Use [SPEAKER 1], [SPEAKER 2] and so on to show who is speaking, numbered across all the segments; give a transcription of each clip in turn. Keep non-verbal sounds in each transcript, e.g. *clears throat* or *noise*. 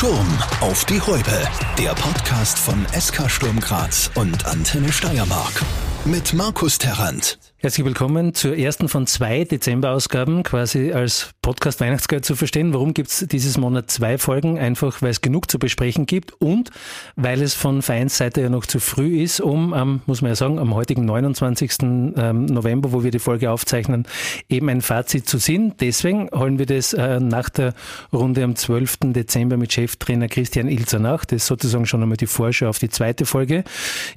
[SPEAKER 1] Sturm auf die Häupe. Der Podcast von SK Sturm Graz und Antenne Steiermark. Mit Markus Terrant.
[SPEAKER 2] Herzlich willkommen zur ersten von zwei Dezember-Ausgaben, quasi als Podcast Weihnachtsgeld zu verstehen. Warum gibt es dieses Monat zwei Folgen? Einfach, weil es genug zu besprechen gibt und weil es von Vereinsseite ja noch zu früh ist, um am, muss man ja sagen, am heutigen 29. Ähm, November, wo wir die Folge aufzeichnen, eben ein Fazit zu ziehen. Deswegen holen wir das äh, nach der Runde am 12. Dezember mit Cheftrainer Christian Ilzer nach. Das ist sozusagen schon einmal die Vorschau auf die zweite Folge.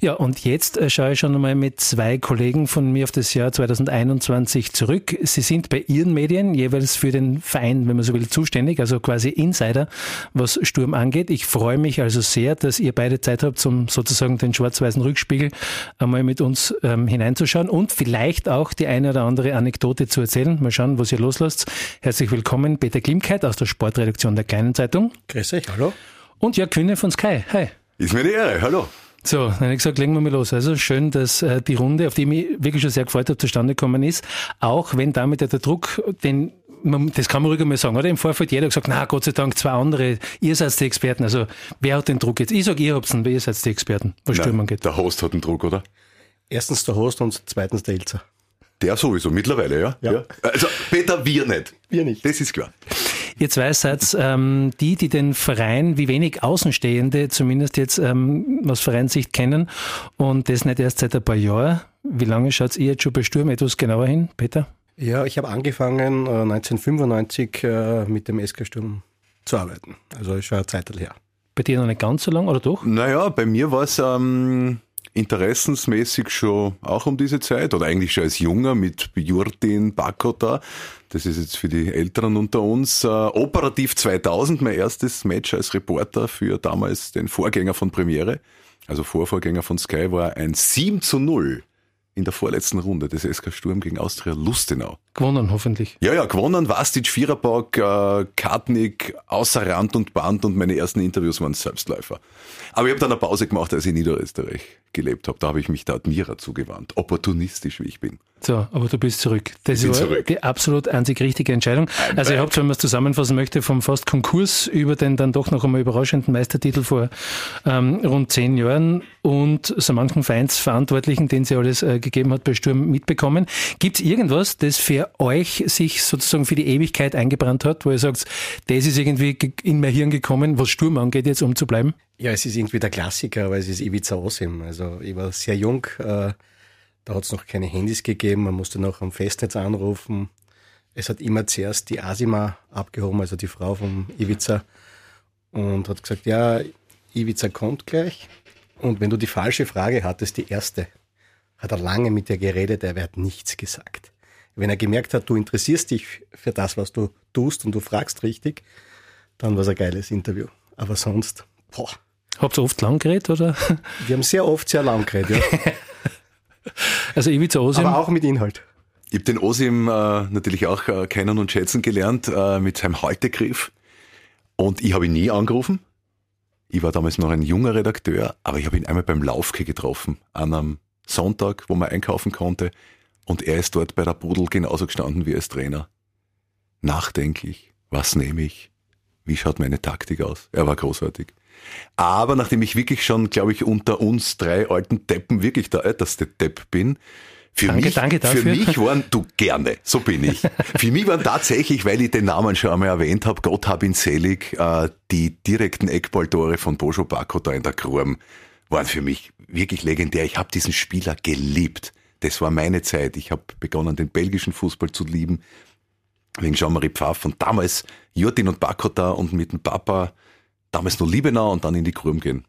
[SPEAKER 2] Ja, und jetzt äh, schaue ich schon einmal mit zwei Kollegen von mir auf das Jahr 2021 zurück. Sie sind bei Ihren Medien jeweils für den Verein, wenn man so will, zuständig, also quasi Insider, was Sturm angeht. Ich freue mich also sehr, dass ihr beide Zeit habt, um sozusagen den schwarz-weißen Rückspiegel einmal mit uns ähm, hineinzuschauen und vielleicht auch die eine oder andere Anekdote zu erzählen. Mal schauen, was ihr loslasst. Herzlich willkommen, Peter Klimkeit aus der Sportredaktion der Kleinen Zeitung.
[SPEAKER 3] Grüß euch, hallo.
[SPEAKER 2] Und Jörg Kühne von Sky. Hi.
[SPEAKER 4] Ist mir die Ehre, hallo.
[SPEAKER 2] So, dann habe ich gesagt, legen wir mal los. Also schön, dass äh, die Runde, auf die ich mich wirklich schon sehr gefreut habe, zustande gekommen ist. Auch wenn damit ja der Druck, den man, das kann man ruhig mal sagen, oder? Im Vorfeld jeder gesagt, na Gott sei Dank, zwei andere, ihr seid die Experten. Also wer hat den Druck jetzt? Ich sage, ihr habt's, weil ihr seid die Experten, was Stürmen angeht.
[SPEAKER 4] Der Host hat den Druck, oder?
[SPEAKER 3] Erstens der Host und zweitens der Ilzer.
[SPEAKER 4] Der sowieso, mittlerweile, ja?
[SPEAKER 3] Ja.
[SPEAKER 4] ja. Also Peter, wir nicht.
[SPEAKER 3] Wir nicht.
[SPEAKER 4] Das ist klar.
[SPEAKER 2] Ihr zwei seid ähm, die, die den Verein wie wenig Außenstehende, zumindest jetzt ähm, aus Vereinssicht kennen und das nicht erst seit ein paar Jahren. Wie lange schaut ihr jetzt schon bei Sturm etwas genauer hin, Peter?
[SPEAKER 3] Ja, ich habe angefangen äh, 1995 äh, mit dem SK Sturm zu arbeiten. Also ist schon eine Zeit her.
[SPEAKER 2] Bei dir noch nicht ganz so lang, oder doch?
[SPEAKER 4] Naja, bei mir war es ähm, interessensmäßig schon auch um diese Zeit oder eigentlich schon als Junger mit Jurtin Bakota. Das ist jetzt für die Älteren unter uns. Äh, operativ 2000, mein erstes Match als Reporter für damals den Vorgänger von Premiere, also Vorvorgänger von Sky, war ein 7 zu 0 in der vorletzten Runde des SK Sturm gegen Austria Lustenau.
[SPEAKER 2] Gewonnen, hoffentlich.
[SPEAKER 4] Ja, ja, gewonnen. Vastic, Viererbock, äh, Kartnick, außer Rand und Band und meine ersten Interviews waren Selbstläufer. Aber ich habe dann eine Pause gemacht, als ich in Niederösterreich gelebt habe. Da habe ich mich der Admira zugewandt. Opportunistisch, wie ich bin.
[SPEAKER 2] So, aber du bist zurück. Das
[SPEAKER 4] bin
[SPEAKER 2] war
[SPEAKER 4] zurück.
[SPEAKER 2] die absolut einzig richtige Entscheidung. Also ihr habt, wenn man es zusammenfassen möchte, vom fast Konkurs über den dann doch noch einmal überraschenden Meistertitel vor ähm, rund zehn Jahren und so manchen Vereinsverantwortlichen, den sie alles äh, gegeben hat bei Sturm, mitbekommen. Gibt es irgendwas, das für euch sich sozusagen für die Ewigkeit eingebrannt hat, wo ihr sagt, das ist irgendwie ge- in mein Hirn gekommen, was Sturm angeht, jetzt um zu bleiben?
[SPEAKER 3] Ja, es ist irgendwie der Klassiker, aber es ist Ibiza Osim. Also ich war sehr jung, äh, da hat es noch keine Handys gegeben, man musste noch am Festnetz anrufen. Es hat immer zuerst die Asima abgehoben, also die Frau vom Ibiza, und hat gesagt, ja, Ibiza kommt gleich. Und wenn du die falsche Frage hattest, die erste, hat er lange mit dir geredet, er hat nichts gesagt. Wenn er gemerkt hat, du interessierst dich für das, was du tust und du fragst richtig, dann war es ein geiles Interview. Aber sonst, boah.
[SPEAKER 2] Habt ihr oft lang geredet, oder?
[SPEAKER 3] Wir haben sehr oft sehr lang geredet, ja. *laughs* *laughs*
[SPEAKER 2] Also Ibiza Osim.
[SPEAKER 3] aber auch mit Inhalt.
[SPEAKER 4] Ich habe den Osim äh, natürlich auch äh, kennen und schätzen gelernt äh, mit seinem Haltegriff. Und ich habe ihn nie angerufen. Ich war damals noch ein junger Redakteur, aber ich habe ihn einmal beim Laufke getroffen, an einem Sonntag, wo man einkaufen konnte. Und er ist dort bei der Pudel genauso gestanden wie als Trainer. Nachdenklich, was nehme ich? Wie schaut meine Taktik aus? Er war großartig. Aber nachdem ich wirklich schon, glaube ich, unter uns drei alten Deppen wirklich der älteste Depp bin, für
[SPEAKER 2] Danke,
[SPEAKER 4] mich,
[SPEAKER 2] danke.
[SPEAKER 4] Für mich waren, du gerne, so bin ich. *laughs* für mich waren tatsächlich, weil ich den Namen schon einmal erwähnt habe, Gott hab ihn selig, äh, die direkten Eckballtore von Bojo Bako da in der Krum waren für mich wirklich legendär. Ich habe diesen Spieler geliebt. Das war meine Zeit. Ich habe begonnen, den belgischen Fußball zu lieben, wegen Jean-Marie Pfaff und damals Jurtin und Bako da und mit dem Papa damals nur Liebenau und dann in die Krum gehen.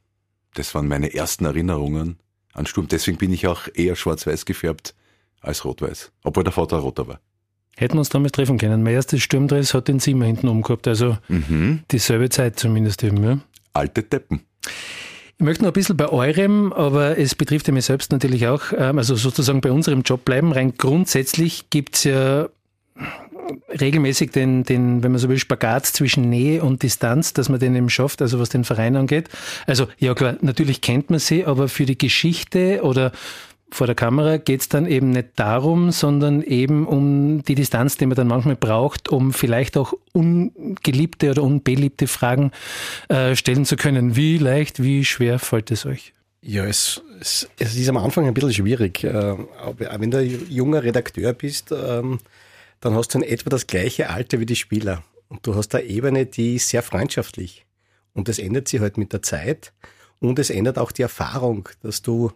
[SPEAKER 4] Das waren meine ersten Erinnerungen an Sturm. Deswegen bin ich auch eher schwarz-weiß gefärbt als rot-weiß. Obwohl der Vater roter war.
[SPEAKER 2] Hätten wir uns damals treffen können. Mein erstes Sturmdress hat den Zimmer hinten umgehabt, also
[SPEAKER 4] Mhm.
[SPEAKER 2] dieselbe Zeit zumindest eben. Ja.
[SPEAKER 4] Alte Deppen.
[SPEAKER 2] Ich möchte noch ein bisschen bei eurem, aber es betrifft ja mich selbst natürlich auch, ähm, also sozusagen bei unserem Job bleiben. Rein grundsätzlich gibt's ja regelmäßig den, den, wenn man so will, Spagat zwischen Nähe und Distanz, dass man den eben schafft, also was den Verein angeht. Also ja klar, natürlich kennt man sie, aber für die Geschichte oder vor der Kamera geht es dann eben nicht darum, sondern eben um die Distanz, die man dann manchmal braucht, um vielleicht auch ungeliebte oder unbeliebte Fragen äh, stellen zu können. Wie leicht, wie schwer fällt es euch?
[SPEAKER 3] Ja, es, es, es ist am Anfang ein bisschen schwierig. Äh, wenn du junger Redakteur bist, ähm, dann hast du in etwa das gleiche Alter wie die Spieler. Und du hast eine Ebene, die ist sehr freundschaftlich. Und das ändert sich halt mit der Zeit. Und es ändert auch die Erfahrung, dass du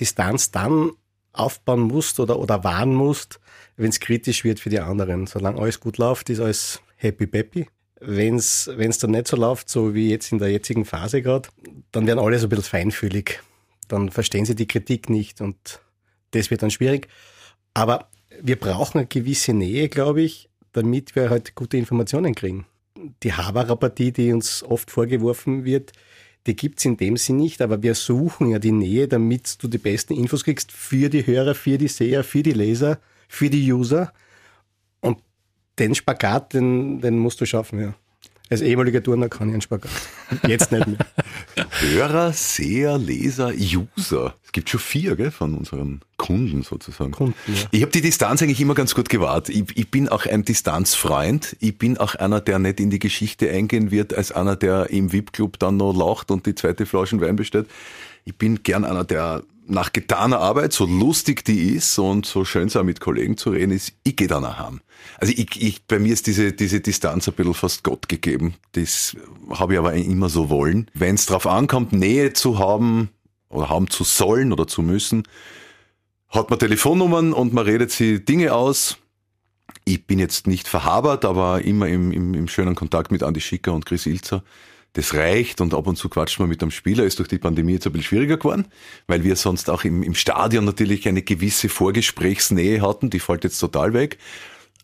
[SPEAKER 3] Distanz dann aufbauen musst oder, oder wahren musst, wenn es kritisch wird für die anderen. Solange alles gut läuft, ist alles happy peppy. Wenn es dann nicht so läuft, so wie jetzt in der jetzigen Phase gerade, dann werden alle so ein bisschen feinfühlig. Dann verstehen sie die Kritik nicht und das wird dann schwierig. Aber wir brauchen eine gewisse Nähe, glaube ich, damit wir halt gute Informationen kriegen. Die Haberer-Partie, die uns oft vorgeworfen wird, die gibt's in dem Sinn nicht, aber wir suchen ja die Nähe, damit du die besten Infos kriegst für die Hörer, für die Seher, für die Leser, für die User. Und den Spagat, den, den musst du schaffen, ja. Als ehemaliger Turner kann ich einen Spagat. Jetzt nicht mehr. *laughs*
[SPEAKER 4] Hörer, Seher, Leser, User. Es gibt schon vier gell, von unseren Kunden sozusagen. Kunden, ja. Ich habe die Distanz eigentlich immer ganz gut gewahrt. Ich, ich, bin auch ein Distanzfreund. Ich bin auch einer, der nicht in die Geschichte eingehen wird, als einer, der im VIP-Club dann noch lacht und die zweite Flasche Wein bestellt. Ich bin gern einer, der nach getaner Arbeit, so lustig die ist und so schön es auch mit Kollegen zu reden ist, ich gehe dann nach Hause. Also ich, ich, bei mir ist diese, diese Distanz ein bisschen fast Gott gegeben. Das habe ich aber immer so wollen. Wenn es darauf ankommt, Nähe zu haben oder haben zu sollen oder zu müssen, hat man Telefonnummern und man redet sie Dinge aus. Ich bin jetzt nicht verhabert, aber immer im, im, im schönen Kontakt mit Andi Schicker und Chris Ilzer das reicht und ab und zu quatscht man mit einem Spieler, ist durch die Pandemie jetzt ein bisschen schwieriger geworden, weil wir sonst auch im, im Stadion natürlich eine gewisse Vorgesprächsnähe hatten, die fällt jetzt total weg.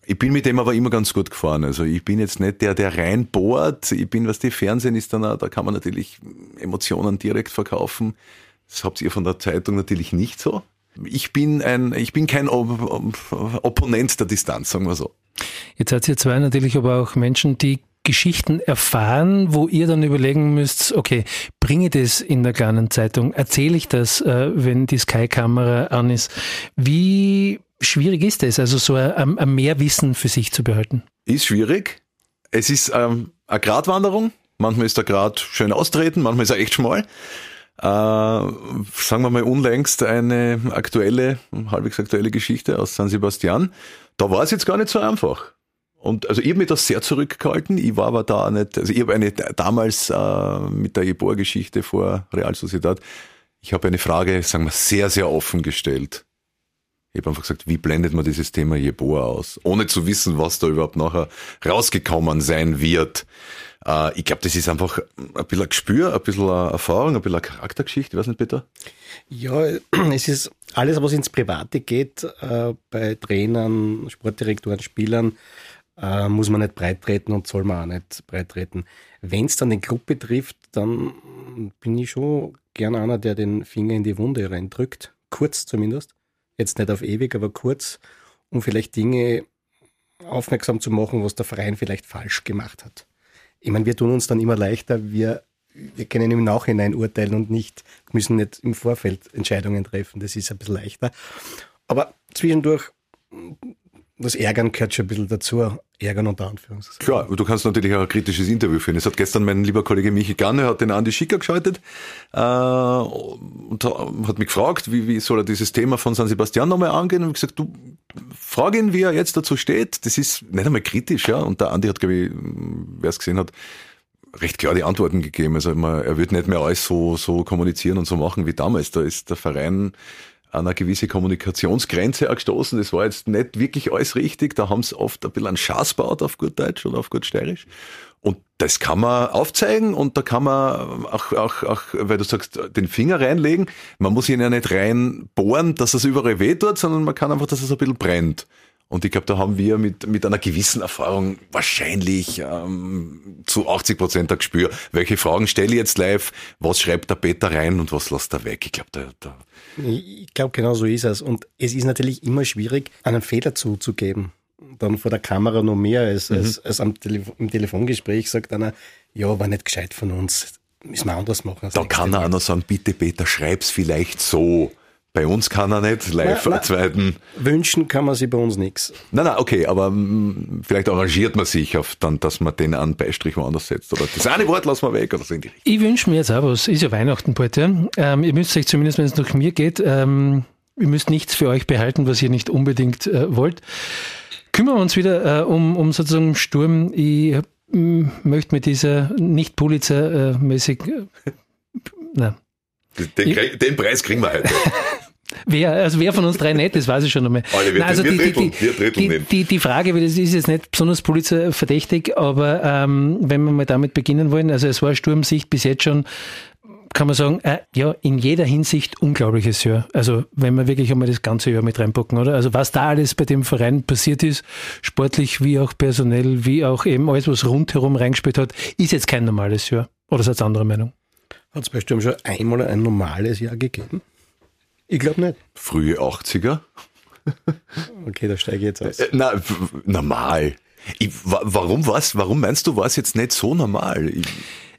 [SPEAKER 4] Ich bin mit dem aber immer ganz gut gefahren. Also ich bin jetzt nicht der, der reinbohrt. Ich bin, was die Fernsehen ist, dann, auch, da kann man natürlich Emotionen direkt verkaufen. Das habt ihr von der Zeitung natürlich nicht so. Ich bin ein, ich bin kein Opponent der Distanz, sagen wir so.
[SPEAKER 2] Jetzt seid ihr zwei natürlich aber auch Menschen, die Geschichten erfahren, wo ihr dann überlegen müsst, okay, bringe ich das in der kleinen Zeitung, erzähle ich das, äh, wenn die Sky-Kamera an ist. Wie schwierig ist es, also so ein, ein Mehrwissen für sich zu behalten?
[SPEAKER 4] Ist schwierig. Es ist ähm, eine Gratwanderung. Manchmal ist der Grad schön austreten, manchmal ist er echt schmal. Äh, sagen wir mal unlängst eine aktuelle, halbwegs aktuelle Geschichte aus San Sebastian. Da war es jetzt gar nicht so einfach. Und also ich habe mich da sehr zurückgehalten. Ich war aber da nicht, also ich habe eine damals äh, mit der Jeboa-Geschichte vor Real Sociedad, ich habe eine Frage, sagen wir, sehr, sehr offen gestellt. Ich habe einfach gesagt, wie blendet man dieses Thema Jeboa aus, ohne zu wissen, was da überhaupt nachher rausgekommen sein wird. Äh, ich glaube, das ist einfach ein bisschen ein Gespür, ein bisschen eine Erfahrung, ein bisschen eine Charaktergeschichte. Ich weiß nicht, bitte.
[SPEAKER 3] Ja, *clears throat* es ist alles, was ins Private geht, äh, bei Trainern, Sportdirektoren, Spielern, äh, muss man nicht breit treten und soll man auch nicht breit treten. Wenn es dann den Club betrifft, dann bin ich schon gern einer, der den Finger in die Wunde reindrückt. Kurz zumindest. Jetzt nicht auf ewig, aber kurz, um vielleicht Dinge aufmerksam zu machen, was der Verein vielleicht falsch gemacht hat. Ich meine, wir tun uns dann immer leichter, wir, wir können im Nachhinein urteilen und nicht, müssen nicht im Vorfeld Entscheidungen treffen. Das ist ein bisschen leichter. Aber zwischendurch das Ärgern gehört schon ein bisschen dazu. Ärgern unter Anführungszeichen.
[SPEAKER 4] Klar, du kannst natürlich auch ein kritisches Interview führen. Es hat gestern mein lieber Kollege Michi Ganne, hat den Andi Schicker geschaltet äh, und hat mich gefragt, wie, wie soll er dieses Thema von San Sebastian nochmal angehen. Und ich gesagt, du frag ihn, wie er jetzt dazu steht. Das ist nicht einmal kritisch, ja. Und der Andi hat, glaube ich, wer es gesehen hat, recht klar die Antworten gegeben. Also er wird nicht mehr alles so, so kommunizieren und so machen wie damals. Da ist der Verein an eine gewisse Kommunikationsgrenze gestoßen. Das war jetzt nicht wirklich alles richtig. Da haben sie oft ein bisschen einen Schaß baut auf gut Deutsch oder auf gut Steirisch. Und das kann man aufzeigen und da kann man auch, auch, auch, weil du sagst, den Finger reinlegen. Man muss ihn ja nicht reinbohren, dass es überall weh tut, sondern man kann einfach, dass es ein bisschen brennt. Und ich glaube, da haben wir mit, mit einer gewissen Erfahrung wahrscheinlich ähm, zu 80 Prozent ein Gespür, welche Fragen stelle ich jetzt live, was schreibt der Peter rein und was lässt er weg. Ich glaube, da, da
[SPEAKER 3] ich glaube, genau so ist es. Und es ist natürlich immer schwierig, einen Fehler zuzugeben. Dann vor der Kamera noch mehr als, mhm. als, als am Telef im Telefongespräch sagt einer, ja, war nicht gescheit von uns, müssen wir anders machen.
[SPEAKER 4] Da kann er auch noch sagen, bitte Peter, schreib's vielleicht so. Bei uns kann er nicht live
[SPEAKER 3] Na, na.
[SPEAKER 4] zweiten.
[SPEAKER 3] Wünschen kann man sich bei uns nichts.
[SPEAKER 4] Nein, nein, okay, aber mm, vielleicht arrangiert man sich auf dann, dass man den einen Beistrich woanders setzt. Oder das eine Wort lassen wir weg oder so in die Richtung.
[SPEAKER 2] Ich wünsche mir jetzt auch was. Ist ja Weihnachten bald, ja. Ähm, ihr müsst euch zumindest, wenn es nach mir geht, ähm, ihr müsst nichts für euch behalten, was ihr nicht unbedingt äh, wollt. Kümmern wir uns wieder äh, um, um sozusagen Sturm. Ich möchte mit dieser nicht Pulitzer-mäßig, äh, na,
[SPEAKER 4] Den, krieg- den Preis kriegen wir heute. *laughs*
[SPEAKER 2] Wer, also wer von uns drei nett ist, weiß ich schon einmal.
[SPEAKER 4] Alle, wir-
[SPEAKER 2] Nein, also
[SPEAKER 4] wir
[SPEAKER 2] die, die, die,
[SPEAKER 4] wir
[SPEAKER 2] die,
[SPEAKER 4] nehmen.
[SPEAKER 2] die, die Frage, weil das ist jetzt nicht besonders polizeiverdächtig, aber ähm, wenn wir mal damit beginnen wollen, also es war Sturmsicht bis jetzt schon, kann man sagen, äh, ja, in jeder Hinsicht unglaubliches Jahr. Also wenn wir wirklich einmal das ganze Jahr mit reinpacken, oder? Also was da alles bei dem Verein passiert ist, sportlich wie auch personell, wie auch eben alles, was rundherum reingespielt hat, ist jetzt kein normales Jahr. Oder seid ihr anderer Meinung?
[SPEAKER 3] Hat es bei Sturm schon einmal ein normales Jahr gegeben? Ich glaube nicht.
[SPEAKER 4] Frühe 80er. *laughs*
[SPEAKER 3] Okay, da steige ich jetzt aus.
[SPEAKER 4] Äh, na, normal. Ich, wa- warum was? Warum meinst du, war es jetzt nicht so normal? Ich,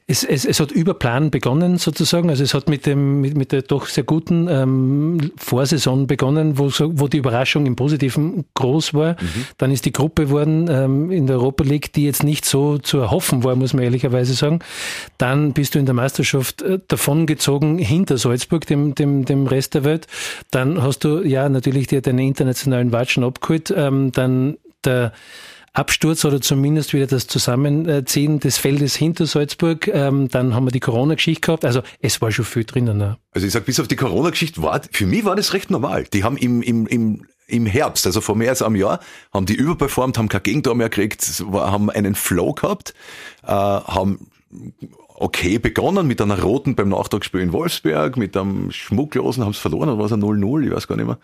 [SPEAKER 2] Es, es, es hat über Plan begonnen sozusagen. Also es hat mit dem mit, mit der doch sehr guten ähm, Vorsaison begonnen, wo, so, wo die Überraschung im Positiven groß war. Dann ist die Gruppe worden ähm, in der Europa League, die jetzt nicht so zu erhoffen war, muss man ehrlicherweise sagen. Dann bist du in der Meisterschaft äh, davongezogen hinter Salzburg, dem, dem, dem Rest der Welt. Dann hast du ja natürlich dir deine internationalen Watschen abgeholt. Ähm, dann der Absturz oder zumindest wieder das Zusammenziehen des Feldes hinter Salzburg. Ähm, dann haben wir die Corona-Geschichte gehabt. Also es war schon viel drinnen. Ne?
[SPEAKER 4] also ich sag, bis auf die Corona-Geschichte war, für mich war das recht normal. Die haben im, im, im, im Herbst, also vor mehr als einem Jahr, haben die überperformt, haben kein Gegentor mehr gekriegt, haben einen Flow gehabt, äh, haben okay begonnen mit einer roten beim Nachtragsspiel in Wolfsberg, mit einem schmucklosen, haben es verloren, oder war es ein 0-0, ich weiß gar nicht mehr.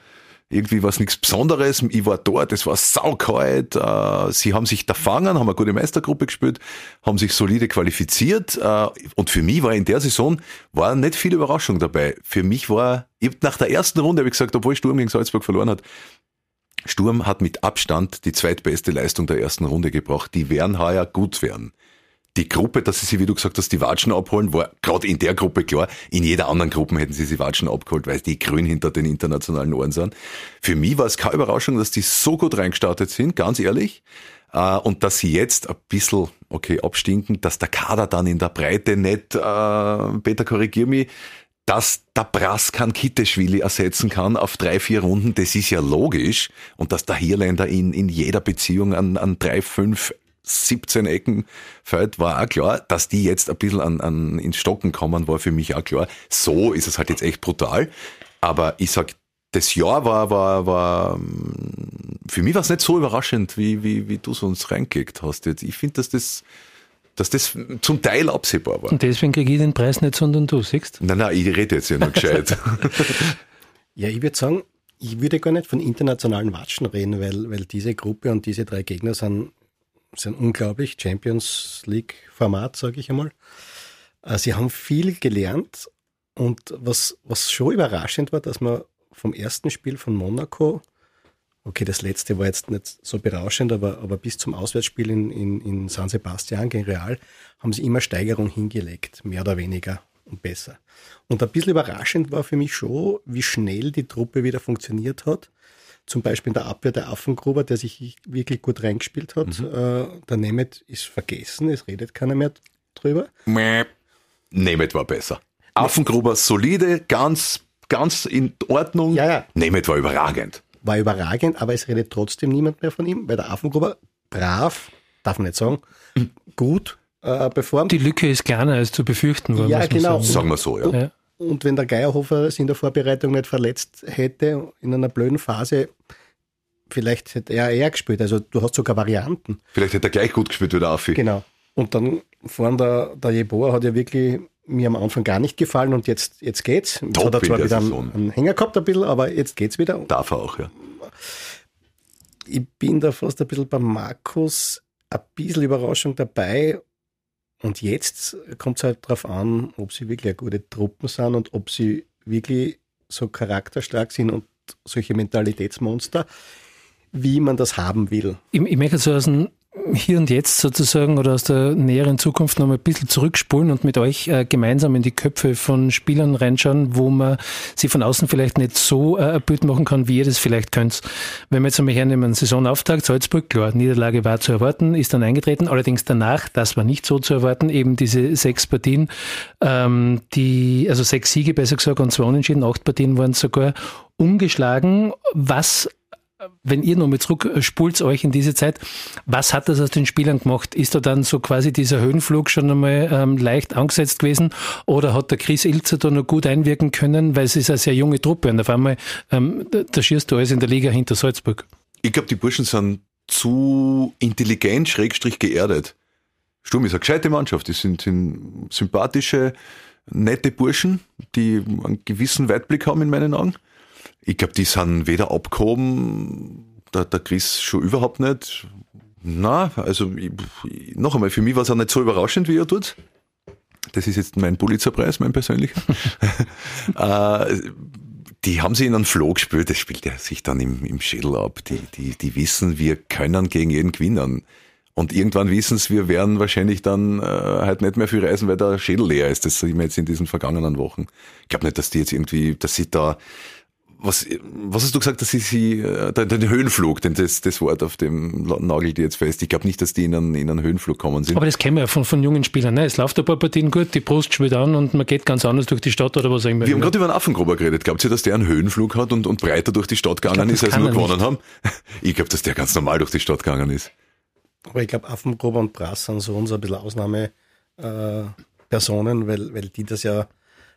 [SPEAKER 4] Irgendwie war es nichts Besonderes. Ich war dort, es war saukalt. Äh, sie haben sich da fangen, haben eine gute Meistergruppe gespielt, haben sich solide qualifiziert. Äh, und für mich war in der Saison war nicht viel Überraschung dabei. Für mich war, nach der ersten Runde habe ich gesagt, obwohl Sturm gegen Salzburg verloren hat, Sturm hat mit Abstand die zweitbeste Leistung der ersten Runde gebracht. Die werden heuer gut werden. Die Gruppe, dass sie sich, wie du gesagt hast, die Watschen abholen, war gerade in der Gruppe klar. In jeder anderen Gruppe hätten sie die Watschen abgeholt, weil die grün hinter den internationalen Ohren sind. Für mich war es keine Überraschung, dass die so gut reingestartet sind, ganz ehrlich. Äh, Und dass sie jetzt ein bisschen, okay, abstinken, dass der Kader dann in der Breite nicht, äh, Peter, korrigier mich, dass der Brass kein Kitteschwili ersetzen kann auf drei, vier Runden, das ist ja logisch. Und dass der Hirländer in, in jeder Beziehung an, an drei, fünf, 17 Ecken fällt, war auch klar. Dass die jetzt ein bisschen an, an, ins Stocken kommen, war für mich auch klar. So ist es halt jetzt echt brutal. Aber ich sag, das Jahr war, war, war, mm, für mich war es nicht so überraschend, wie, wie, wie du es uns reingekickt hast jetzt. Ich finde, dass das, dass das zum Teil absehbar war.
[SPEAKER 2] Und deswegen kriege ich den Preis nicht, sondern du, siehst
[SPEAKER 4] Nein, nein, ich rede jetzt ja nur gescheit. *laughs*
[SPEAKER 3] Ja, ich würde sagen, ich würde gar nicht von internationalen Watschen reden, weil, weil diese Gruppe und diese drei Gegner sind, sind unglaublich. Champions League-Format, sage ich einmal. Äh, Sie haben viel gelernt und was, was schon überraschend war, dass man vom ersten Spiel von Monaco, okay, das letzte war jetzt nicht so berauschend, aber, aber bis zum Auswärtsspiel in, in, in San Sebastian gegen Real haben sie immer Steigerung hingelegt, mehr oder weniger und besser. Und ein bisschen überraschend war für mich schon, wie schnell die Truppe wieder funktioniert hat. Zum Beispiel in der Abwehr der Affengruber, der sich wirklich gut reingespielt hat. Äh, der Nemeth ist vergessen, es redet keiner mehr drüber.
[SPEAKER 4] Nemeth war besser. Affengruber solide, ganz, ganz in Ordnung.
[SPEAKER 3] Ja, ja.
[SPEAKER 4] Nemeth war überragend.
[SPEAKER 3] War überragend, aber es redet trotzdem niemand mehr von ihm, weil der Affengruber brav, darf man nicht sagen, gut äh, performt.
[SPEAKER 2] Die Lücke ist kleiner als zu befürchten war.
[SPEAKER 3] Ja, genau.
[SPEAKER 2] Sagen.
[SPEAKER 4] Sagen wir so, ja.
[SPEAKER 2] Ja.
[SPEAKER 3] Und wenn der Geierhofer es in der Vorbereitung nicht verletzt hätte, in einer blöden Phase, vielleicht hätte er eher gespielt. Also du hast sogar Varianten.
[SPEAKER 4] Vielleicht hätte er gleich gut gespielt wie der Affi.
[SPEAKER 3] Genau. Und dann vorne der, der Jeboa hat ja wirklich mir am Anfang gar nicht gefallen und jetzt, jetzt geht's. Jetzt
[SPEAKER 4] Top
[SPEAKER 3] hat er zwar
[SPEAKER 4] der
[SPEAKER 3] wieder einen, einen Hänger gehabt ein bisschen, aber jetzt geht's wieder.
[SPEAKER 4] Darf er auch, ja.
[SPEAKER 3] Ich bin da fast ein bisschen bei Markus, ein bisschen Überraschung dabei. Und jetzt kommt es halt darauf an, ob sie wirklich eine gute Truppen sind und ob sie wirklich so charakterstark sind und solche Mentalitätsmonster, wie man das haben will.
[SPEAKER 2] Ich, ich möchte so aus dem hier und jetzt sozusagen oder aus der näheren Zukunft noch mal ein bisschen zurückspulen und mit euch äh, gemeinsam in die Köpfe von Spielern reinschauen, wo man sie von außen vielleicht nicht so äh, ein Bild machen kann, wie ihr das vielleicht könnt. Wenn wir jetzt einmal hernehmen, Saisonauftakt, Salzburg, klar, Niederlage war zu erwarten, ist dann eingetreten, allerdings danach, das war nicht so zu erwarten, eben diese sechs Partien, ähm, die, also sechs Siege besser gesagt und zwei Unentschieden, acht Partien waren sogar umgeschlagen, was wenn ihr nochmal zurückspult euch in diese Zeit, was hat das aus den Spielern gemacht? Ist da dann so quasi dieser Höhenflug schon einmal ähm, leicht angesetzt gewesen oder hat der Chris Ilzer da noch gut einwirken können, weil es ist eine sehr junge Truppe und auf einmal, ähm, da schießt du alles in der Liga hinter Salzburg.
[SPEAKER 4] Ich glaube, die Burschen sind zu intelligent, schrägstrich geerdet. Sturm ist eine gescheite Mannschaft, die sind, sind sympathische, nette Burschen, die einen gewissen Weitblick haben in meinen Augen. Ich glaube, die sind weder abgehoben, der, der Chris schon überhaupt nicht. Na, also ich, noch einmal, für mich war es auch nicht so überraschend, wie er tut. Das ist jetzt mein Pulitzerpreis, mein persönlicher. *laughs* äh, die haben sie in einen Flow gespielt, das spielt ja sich dann im, im Schädel ab. Die, die, die wissen, wir können gegen jeden gewinnen. Und irgendwann wissen sie, wir werden wahrscheinlich dann äh, halt nicht mehr viel reisen, weil der Schädel leer ist. Das sehen wir jetzt in diesen vergangenen Wochen. Ich glaube nicht, dass die jetzt irgendwie, dass sie da was, was hast du gesagt, dass sie, sie äh, den, den Höhenflug, denn das, das Wort auf dem nagelt die jetzt fest. Ich glaube nicht, dass die in einen, in einen Höhenflug kommen sind.
[SPEAKER 2] Aber das kennen wir ja von, von jungen Spielern. Ne? Es läuft ein paar Partien gut, die Brust spielt an und man geht ganz anders durch die Stadt oder was auch immer.
[SPEAKER 4] Wir haben gerade über einen Affengruber geredet. Glaubt ihr, dass der einen Höhenflug hat und, und breiter durch die Stadt gegangen glaub, ist, als wir gewonnen nicht. haben? *laughs* Ich glaube, dass der ganz normal durch die Stadt gegangen ist.
[SPEAKER 3] Aber ich glaube, Affengruber und Brass sind so unser ein bisschen Ausnahmepersonen, äh, weil, weil die das ja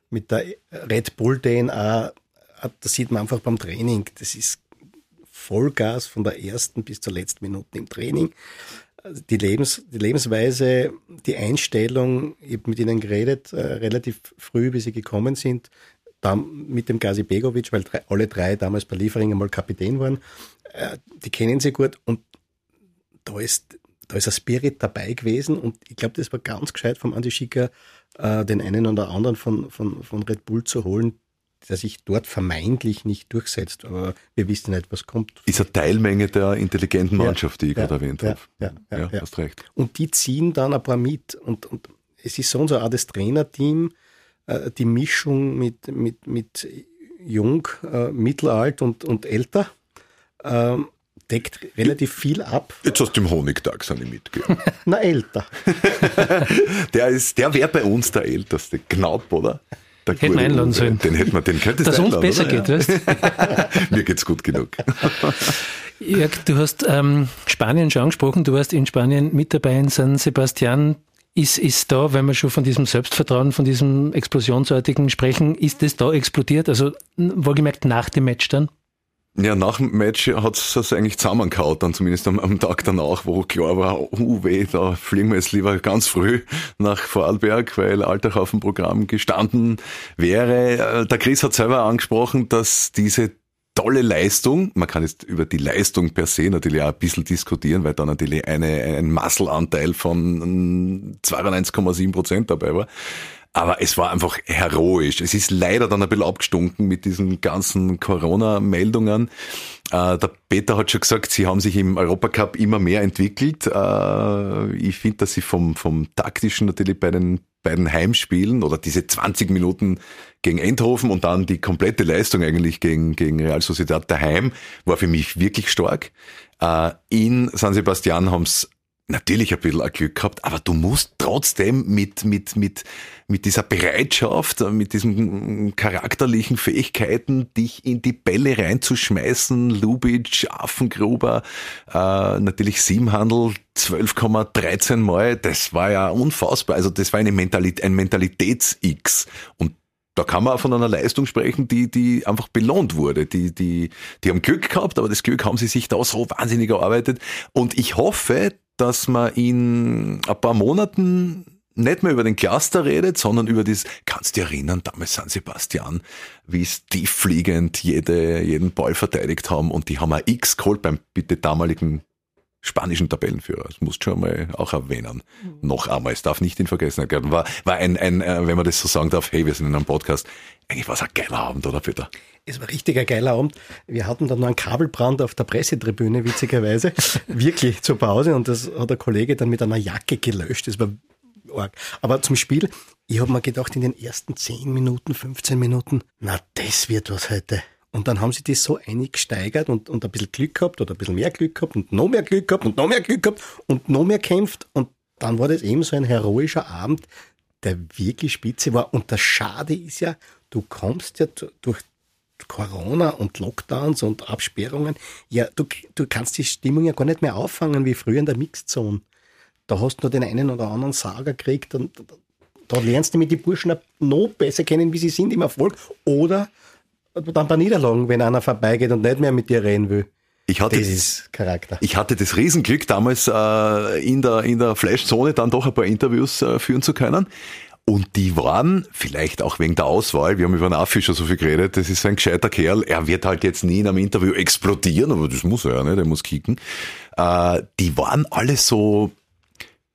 [SPEAKER 3] mit der Red Bull DNA das sieht man einfach beim Training. Das ist Vollgas von der ersten bis zur letzten Minute im Training. Die, Lebens, die Lebensweise, die Einstellung, ich habe mit ihnen geredet, äh, relativ früh, wie sie gekommen sind, da mit dem Gazi Begovic, weil drei, alle drei damals bei Liefering einmal Kapitän waren. Äh, die kennen sie gut und da ist, da ist ein Spirit dabei gewesen und ich glaube, das war ganz gescheit vom Andi Schicker, äh, den einen oder anderen von, von, von Red Bull zu holen, der sich dort vermeintlich nicht durchsetzt. Aber wir wissen nicht, was kommt.
[SPEAKER 4] Ist eine Teilmenge der intelligenten Mannschaft, ja, die ich ja, gerade erwähnt
[SPEAKER 3] ja,
[SPEAKER 4] habe.
[SPEAKER 3] Ja, ja, hast recht. Und die ziehen dann ein paar mit. Und, und es ist so und so auch das Trainerteam, äh, die Mischung mit, mit, mit jung, äh, mittelalt und, und älter. Ähm, deckt relativ viel ab.
[SPEAKER 4] Jetzt hast du im Honigtag seine mitgegeben. *laughs*
[SPEAKER 3] Na, älter. *laughs*
[SPEAKER 4] der der wäre bei uns der Älteste, knapp, oder?
[SPEAKER 2] Der hätten wir einladen sollen.
[SPEAKER 4] Den hätten wir, den könntest
[SPEAKER 2] Dass uns besser oder? geht, weißt *laughs*
[SPEAKER 4] Mir geht's gut genug. *laughs*
[SPEAKER 2] Jörg, du hast ähm, Spanien schon angesprochen. Du warst in Spanien mit dabei in San Sebastian. Ist, ist da, wenn wir schon von diesem Selbstvertrauen, von diesem explosionsartigen sprechen, ist das da explodiert? Also wohlgemerkt nach dem Match dann?
[SPEAKER 4] Ja, nach dem Match hat es eigentlich zusammengehauen, dann zumindest am, am, Tag danach, wo klar war, oh weh, da fliegen wir jetzt lieber ganz früh nach Vorarlberg, weil Alltag auf dem Programm gestanden wäre. Äh, der Chris hat selber angesprochen, dass diese tolle Leistung, man kann jetzt über die Leistung per se natürlich auch ein bisschen diskutieren, weil da natürlich eine, ein Masselanteil von 92,7 Prozent dabei war. Aber es war einfach heroisch. Es ist leider dann ein bisschen abgestunken mit diesen ganzen Corona-Meldungen. Äh, der Peter hat schon gesagt, sie haben sich im Europacup immer mehr entwickelt. Äh, ich finde, dass sie vom, vom taktischen natürlich bei den beiden Heimspielen oder diese 20 Minuten gegen Endhofen und dann die komplette Leistung eigentlich gegen, gegen Real Sociedad daheim war für mich wirklich stark. Äh, in San Sebastian haben es natürlich ein bisschen ein Glück gehabt, aber du musst trotzdem mit, mit, mit, mit dieser Bereitschaft, mit diesen charakterlichen Fähigkeiten, dich in die Bälle reinzuschmeißen, Lubitsch, Affengruber, äh, natürlich Siebenhandel, 12,13 Mal, das war ja unfassbar. Also das war eine Mentalität, ein Mentalitäts-X. Und da kann man auch von einer Leistung sprechen, die, die einfach belohnt wurde. Die, die, die haben Glück gehabt, aber das Glück haben sie sich da so wahnsinnig erarbeitet. Und ich hoffe, dass man in ein paar Monaten nicht mehr über den Cluster redet, sondern über das, kannst du dich erinnern, damals San Sebastian, wie es tieffliegend jede, jeden Ball verteidigt haben und die haben ein X geholt beim bitte damaligen spanischen Tabellenführer. Das musst du schon mal auch erwähnen. Mhm. Noch einmal, es darf nicht in Vergessenheit geraten. War, war ein, ein, äh, wenn man das so sagen darf, hey, wir sind in einem Podcast. Eigentlich war es ein geiler Abend, oder Peter?
[SPEAKER 3] Es war richtig ein geiler Abend. Wir hatten dann noch einen Kabelbrand auf der Pressetribüne, witzigerweise. *laughs* Wirklich zur Pause. Und das hat der Kollege dann mit einer Jacke gelöscht. Das war arg. Aber zum Spiel, ich habe mir gedacht, in den ersten 10 Minuten, 15 Minuten, na, das wird was heute. Und dann haben sie das so eingesteigert und, und ein bisschen Glück gehabt oder ein bisschen mehr Glück gehabt und noch mehr Glück gehabt und noch mehr Glück gehabt und noch mehr kämpft. Und dann war das eben so ein heroischer Abend, der wirklich spitze war. Und das Schade ist ja, du kommst ja durch Corona und Lockdowns und Absperrungen, ja, du, du kannst die Stimmung ja gar nicht mehr auffangen wie früher in der Mixzone. Da hast du nur den einen oder anderen Sager gekriegt und da lernst du mit den Burschen noch besser kennen, wie sie sind im Erfolg. Oder dann bei Niederlagen, wenn einer vorbeigeht und nicht mehr mit dir reden will.
[SPEAKER 4] Ich hatte,
[SPEAKER 3] das ist Charakter.
[SPEAKER 4] Ich hatte das Riesenglück, damals äh, in der, in der Flashzone dann doch ein paar Interviews äh, führen zu können. Und die waren, vielleicht auch wegen der Auswahl, wir haben über den Affischer so viel geredet, das ist ein gescheiter Kerl, er wird halt jetzt nie in einem Interview explodieren, aber das muss er ja, ne? der muss kicken. Äh, die waren alle so,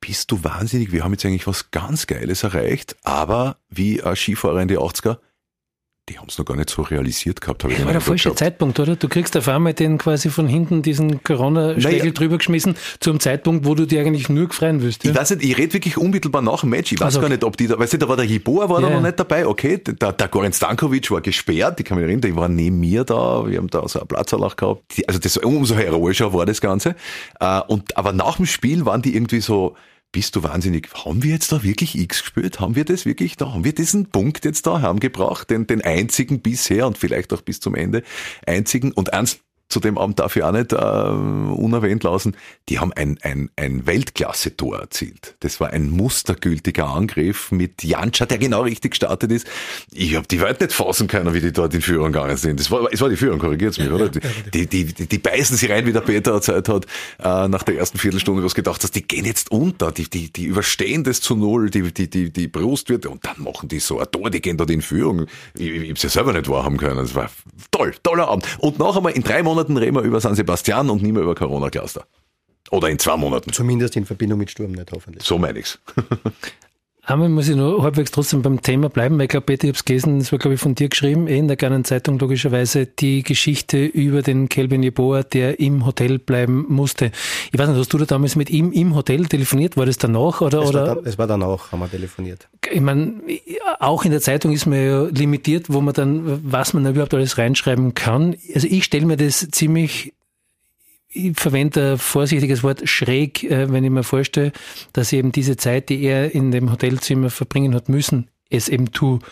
[SPEAKER 4] bist du wahnsinnig, wir haben jetzt eigentlich was ganz Geiles erreicht, aber wie ein Skifahrer in die 80er, die haben es noch gar nicht so realisiert gehabt.
[SPEAKER 2] Habe ich das war der falsche Zeitpunkt, oder? Du kriegst auf einmal den quasi von hinten diesen Corona-Schlägel naja. drüber geschmissen, zum Zeitpunkt, wo du dir eigentlich nur gefreien willst.
[SPEAKER 4] Ja? Ich weiß nicht, ich rede wirklich unmittelbar nach dem Match. Ich weiß also, gar nicht, ob die da, weißt du, da war der Jeboa war ja. da noch nicht dabei, okay, der, der Goran Stankovic war gesperrt, ich kann mich erinnern, der war neben mir da, wir haben da so einen Platzerlach gehabt. Also das, umso heroischer war das Ganze. Äh, und, aber nach dem Spiel waren die irgendwie so, bist du wahnsinnig. Haben wir jetzt da wirklich X gespielt? Haben wir das wirklich da? Haben wir diesen Punkt jetzt da heimgebracht? Den, den einzigen bisher und vielleicht auch bis zum Ende einzigen und ernst zu dem Abend darf ich auch nicht äh, unerwähnt lassen, die haben ein, ein, ein Weltklasse-Tor erzielt. Das war ein mustergültiger Angriff mit Janscha, der genau richtig gestartet ist. Ich habe die Welt nicht fassen können, wie die dort in Führung gegangen sind. Das war, es war die Führung, korrigiert's mich, oder? Die, die, die, die beißen sich rein, wie der Peter Zeit hat, äh, nach der ersten Viertelstunde was gedacht hast, die gehen jetzt unter, die, die, die überstehen das zu null, die, die, die, die Brust wird, und dann machen die so ein Tor, die gehen dort in Führung. Ich, ich, ich hab's ja selber nicht wahrhaben können. Das war toll, toller Abend. Und noch einmal in drei Monaten Monaten reden wir über San Sebastian und nicht mehr über Corona-Cluster. Oder in zwei Monaten.
[SPEAKER 3] Zumindest in Verbindung mit Sturm nicht, hoffentlich.
[SPEAKER 4] So meine ich's. *laughs*
[SPEAKER 2] Einmal muss ich nur halbwegs trotzdem beim Thema bleiben, weil ich glaube, Peter, ich habe es gelesen, das war, glaube ich, von dir geschrieben, eh in der kleinen Zeitung logischerweise, die Geschichte über den Kelvin Jeboa, der im Hotel bleiben musste. Ich weiß nicht, hast du da damals mit ihm im Hotel telefoniert? War das danach? Oder,
[SPEAKER 3] es,
[SPEAKER 2] oder?
[SPEAKER 3] War da, es war danach, haben wir telefoniert.
[SPEAKER 2] Ich meine, auch in der Zeitung ist man ja limitiert, wo man dann, was man überhaupt alles reinschreiben kann. Also ich stelle mir das ziemlich ich verwende ein vorsichtiges Wort schräg, äh, wenn ich mir vorstelle, dass eben diese Zeit, die er in dem Hotelzimmer verbringen hat müssen, es eben tut.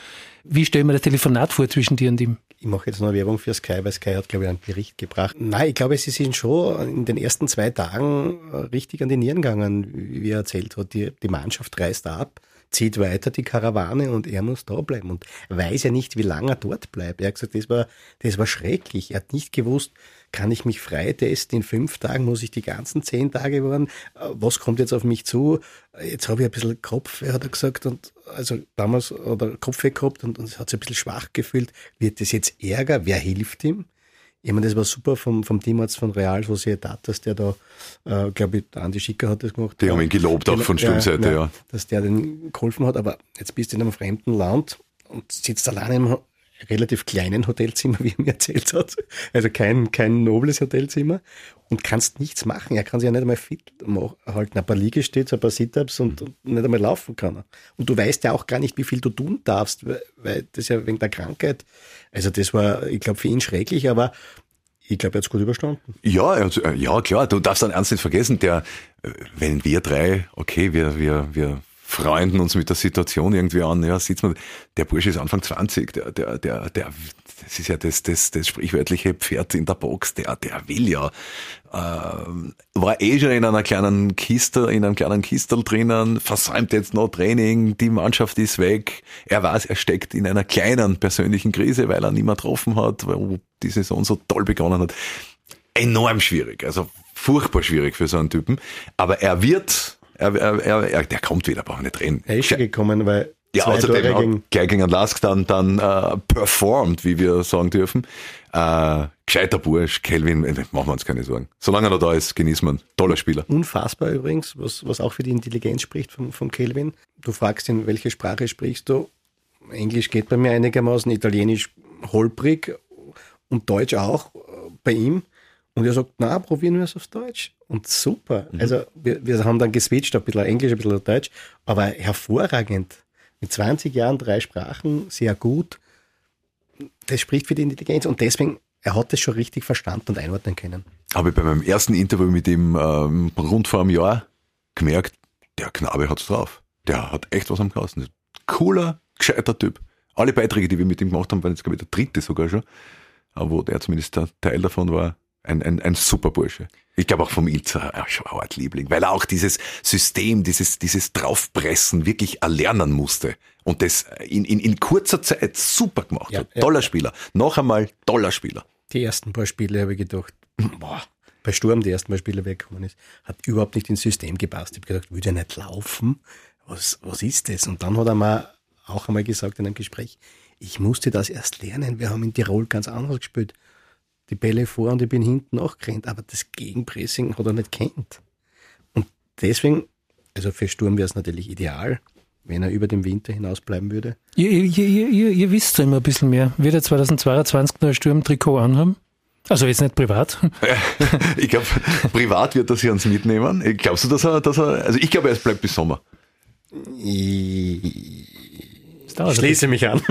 [SPEAKER 2] Wie stelle ich mir das Telefonat vor zwischen dir und ihm?
[SPEAKER 3] Ich mache jetzt noch Werbung für Sky, weil Sky hat, glaube ich, einen Bericht gebracht. Nein, ich glaube, sie sind schon in den ersten zwei Tagen richtig an die Nieren gegangen, wie er erzählt hat. Die, die Mannschaft reist ab, zieht weiter die Karawane und er muss da bleiben und weiß ja nicht, wie lange er dort bleibt. Er hat gesagt, das war, das war schrecklich. Er hat nicht gewusst, kann ich mich freitesten? In fünf Tagen muss ich die ganzen zehn Tage waren. Was kommt jetzt auf mich zu? Jetzt habe ich ein bisschen Kopfweh, hat er gesagt. Und also damals hat er Kopfweh gehabt und, und hat sich ein bisschen schwach gefühlt. Wird das jetzt Ärger? Wer hilft ihm? Ich meine, das war super vom, vom Teamarzt von Real Sociedad, dass der da, äh, glaube ich, der Andi Schicker hat das gemacht.
[SPEAKER 4] Die haben ihn gelobt auch von Sturmseite, ja, ja.
[SPEAKER 3] Dass der den geholfen hat, aber jetzt bist du in einem fremden Land und sitzt alleine im relativ kleinen Hotelzimmer, *laughs* wie er mir erzählt hat. Also kein, kein nobles Hotelzimmer. Und kannst nichts machen. Er kann sich ja nicht einmal fit halten. Ein paar Liegestütze, ein paar Sit-Ups und, und, nicht einmal laufen kann er. Und du weißt ja auch gar nicht, wie viel du tun darfst, weil, weil das ja wegen der Krankheit. Also das war, ich glaube, für ihn schrecklich, aber ich glaube, er hat es gut überstanden.
[SPEAKER 4] Ja, also, ja, klar. Du darfst dann ernst nicht vergessen, der, wenn wir drei, okay, wir, wir, wir freunden uns mit der Situation irgendwie an. Ja, sieht man, der Bursche ist Anfang 20, der, der, der, der, das ist ja das, das, das sprichwörtliche Pferd in der Box, der, der will ja. Äh, war eh schon in einer kleinen Kiste, in einem kleinen Kistel drinnen, versäumt jetzt noch Training, die Mannschaft ist weg. Er weiß, er steckt in einer kleinen persönlichen Krise, weil er mehr getroffen hat, weil die Saison so toll begonnen hat. Enorm schwierig, also furchtbar schwierig für so einen Typen. Aber er wird er, er, er, der kommt wieder, brauchen wir nicht reden.
[SPEAKER 3] Er ist schon gekommen, weil
[SPEAKER 4] ja, außerdem hat gegen gegen Lask dann, dann äh, performt, wie wir sagen dürfen. Äh, gescheiter Bursch, Kelvin, äh, machen wir uns keine Sorgen. Solange er noch da ist, genießt man. Toller Spieler.
[SPEAKER 3] Unfassbar übrigens, was, was auch für die Intelligenz spricht von, von Kelvin. Du fragst ihn, welche Sprache sprichst du? Englisch geht bei mir einigermaßen, Italienisch holprig. und Deutsch auch äh, bei ihm. Und er sagt, na, probieren wir es auf Deutsch. Und super. Mhm. Also wir, wir haben dann geswitcht, ein bisschen Englisch, ein bisschen Deutsch, aber hervorragend. Mit 20 Jahren drei Sprachen, sehr gut. Das spricht für die Intelligenz und deswegen, er hat es schon richtig verstanden und einordnen können.
[SPEAKER 4] Habe ich bei meinem ersten Interview mit ihm ähm, rund vor einem Jahr gemerkt, der Knabe hat's drauf. Der hat echt was am Kasten. Cooler, gescheiter Typ. Alle Beiträge, die wir mit ihm gemacht haben, waren jetzt, glaube ich, der dritte sogar schon. Aber wo der zumindest der Teil davon war, ein, ein, ein super Bursche. Ich glaube auch vom Ilzer ein Schauert-Liebling, weil er auch dieses System, dieses, dieses Draufpressen wirklich erlernen musste. Und das in, in, in kurzer Zeit super gemacht ja, hat. Toller ja. Spieler. Noch einmal toller Spieler.
[SPEAKER 3] Die ersten paar Spiele habe ich gedacht, *laughs* boah, bei Sturm die ersten paar Spiele weggekommen ist, hat überhaupt nicht ins System gepasst. Ich habe gedacht, würde er nicht laufen? Was, was ist das? Und dann hat er mal auch einmal gesagt in einem Gespräch, ich musste das erst lernen. Wir haben in Tirol ganz anders gespielt. Die Bälle vor und ich bin hinten nachgerannt, aber das Gegenpressing hat er nicht kennt. Und deswegen, also für Sturm wäre es natürlich ideal, wenn er über den Winter hinaus bleiben würde.
[SPEAKER 2] Ihr, ihr, ihr, ihr wisst ja immer ein bisschen mehr. Wird er 2022 noch ein Sturm-Trikot anhaben? Also jetzt nicht privat. *laughs*
[SPEAKER 4] ich glaube, privat wird er sich uns mitnehmen. Glaubst du, dass er, dass er, also ich glaube, er bleibt bis Sommer.
[SPEAKER 3] Ich schließe mich an. *laughs*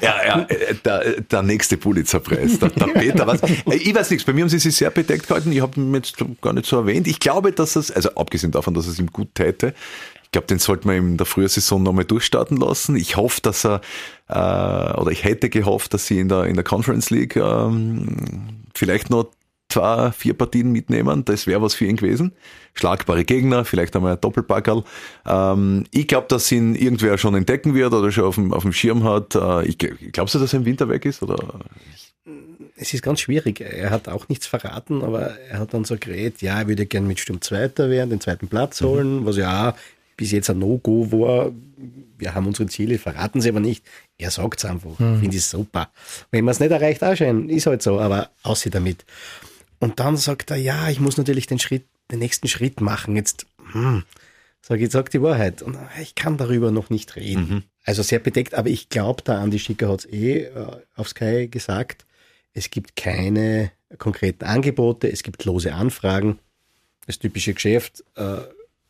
[SPEAKER 4] ja, ja, *laughs* der, der nächste Pulitzerpreis. Der, der Peter, was? Ich weiß nichts, bei mir haben sie sich sehr bedeckt gehalten. Ich habe ihn jetzt gar nicht so erwähnt. Ich glaube, dass es, also abgesehen davon, dass es ihm gut täte, ich glaube, den sollte man in der Frühsaison nochmal durchstarten lassen. Ich hoffe, dass er, äh, oder ich hätte gehofft, dass sie in der, in der Conference League ähm, vielleicht noch zwei, vier Partien mitnehmen. Das wäre was für ihn gewesen. Schlagbare Gegner, vielleicht einmal ein Doppelpackerl. Ähm, ich glaube, dass ihn irgendwer schon entdecken wird oder schon auf dem, auf dem Schirm hat. Äh, ich, glaubst du, dass er im Winter weg ist? Oder?
[SPEAKER 3] Es ist ganz schwierig. Er hat auch nichts verraten, aber er hat dann so geredet, ja, er würde gerne mit Sturm Zweiter werden, den zweiten Platz mhm. holen, mhm. was ja bis jetzt ein No-Go war. Wir haben unsere Ziele, verraten sie aber nicht. Er sagt es einfach. Mhm. Finde ich super. Wenn man es nicht erreicht, auch schön, ist halt so, aber aussieht damit. Und dann sagt er, ja, ich muss natürlich den Schritt, den nächsten Schritt machen. Jetzt, hm, sag ich, sag die Wahrheit. Und ich kann darüber noch nicht reden. Mhm. Also sehr bedeckt, aber ich glaube, der Andi Schicker hat es eh äh, auf Sky gesagt. Es gibt keine konkreten Angebote, es gibt lose Anfragen. Das typische Geschäft, äh,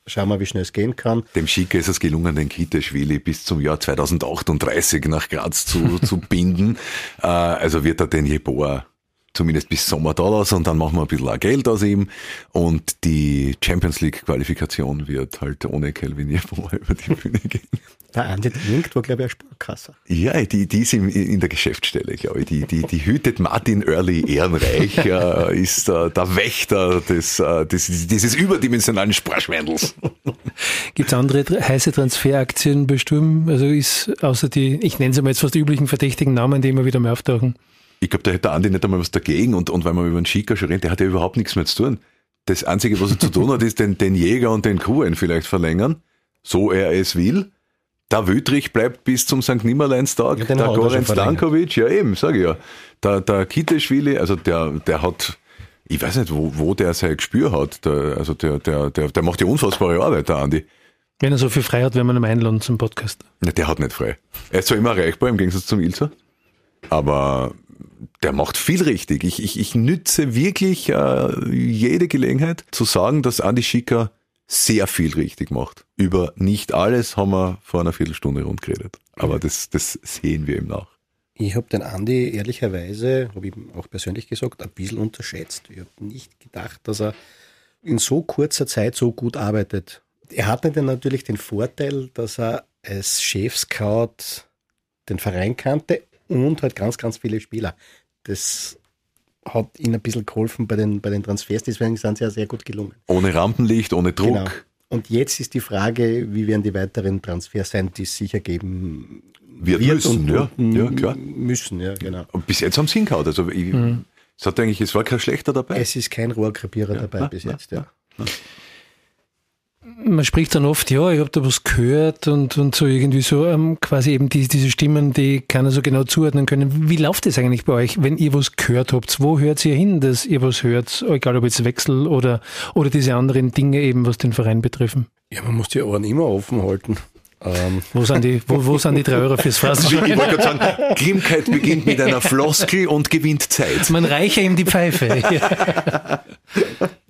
[SPEAKER 3] Schauen wir, wie schnell es gehen kann.
[SPEAKER 4] Dem Schicker ist es gelungen, den Kiteschwili bis zum Jahr 2038 nach Graz zu, zu *laughs* binden. Äh, also wird er den Jeboa zumindest bis Sommer da lassen und dann machen wir ein bisschen Geld aus ihm und die Champions League Qualifikation wird halt ohne Kelvin Jeboa *laughs* über die Bühne gehen.
[SPEAKER 3] Der Andi irgendwo, glaube ich, eine Sparkasse.
[SPEAKER 4] Ja, die, die ist in, in der Geschäftsstelle, glaube ich. Die, die, die hütet Martin Early ehrenreich, *laughs* äh, ist äh, der Wächter des, äh, des, dieses überdimensionalen Sparschwendels.
[SPEAKER 2] Gibt es andere heiße Transferaktien bei Sturm? Also ist außer die, ich nenne sie mal jetzt fast die üblichen verdächtigen Namen, die immer wieder mal auftauchen.
[SPEAKER 4] Ich glaube, da hätte der Andi nicht einmal was dagegen und, und weil man über den Schika schon redet, der hat ja überhaupt nichts mehr zu tun. Das Einzige, was er zu tun hat, *laughs* ist den, den Jäger und den Kuhen vielleicht verlängern, so er es will der Wüttrich bleibt bis zum St. Nimmerleinstag, ja, der Goran Stankovic, ja eben, sage ich ja. Der, der Kiteschwili, also der, der hat, ich weiß nicht, wo, wo der sein Gespür hat. Der, also der, der, der, der macht die unfassbare Arbeit, der Andi.
[SPEAKER 2] Wenn er so viel frei hat, werden wir ihn einladen zum Podcast.
[SPEAKER 4] Ne, der hat nicht frei. Er ist zwar immer erreichbar im Gegensatz zum Ilzer, aber der macht viel richtig. Ich, ich, ich nütze wirklich äh, jede Gelegenheit zu sagen, dass Andi Schicker sehr viel richtig macht. Über nicht alles haben wir vor einer Viertelstunde rund geredet. Aber das, das sehen wir ihm nach.
[SPEAKER 3] Ich habe den Andi ehrlicherweise, habe ich auch persönlich gesagt, ein bisschen unterschätzt. Ich habe nicht gedacht, dass er in so kurzer Zeit so gut arbeitet. Er hatte dann natürlich den Vorteil, dass er als Chef-Scout den Verein kannte und halt ganz, ganz viele Spieler. Das hat ihnen ein bisschen geholfen bei den, bei den Transfers, deswegen sind sie ja sehr gut gelungen.
[SPEAKER 4] Ohne Rampenlicht, ohne Druck. Genau.
[SPEAKER 3] Und jetzt ist die Frage, wie werden die weiteren Transfers sein, die es sicher geben
[SPEAKER 4] wird, wird müssen, ja, ja, klar.
[SPEAKER 3] Müssen, ja, genau.
[SPEAKER 4] Und bis jetzt haben sie hingehauen. Also ich, mhm. es hat eigentlich, es war kein schlechter dabei.
[SPEAKER 3] Es ist kein Rohrkrepierer ja, dabei na, bis jetzt, ja. Na, na
[SPEAKER 2] man spricht dann oft, ja, ich habe da was gehört und, und so irgendwie so ähm, quasi eben die, diese Stimmen, die keiner so genau zuordnen können. Wie läuft das eigentlich bei euch, wenn ihr was gehört habt? Wo hört ihr hin, dass ihr was hört, egal ob jetzt Wechsel oder, oder diese anderen Dinge eben, was den Verein betreffen?
[SPEAKER 3] Ja, man muss die Ohren immer offen halten.
[SPEAKER 2] Ähm. Wo, sind die, wo, wo sind die drei Euro fürs Phrasenschwein?
[SPEAKER 4] Ich wollte gerade sagen, Grimmkeit beginnt mit einer Floskel und gewinnt Zeit.
[SPEAKER 2] Man reiche ihm die Pfeife. *laughs*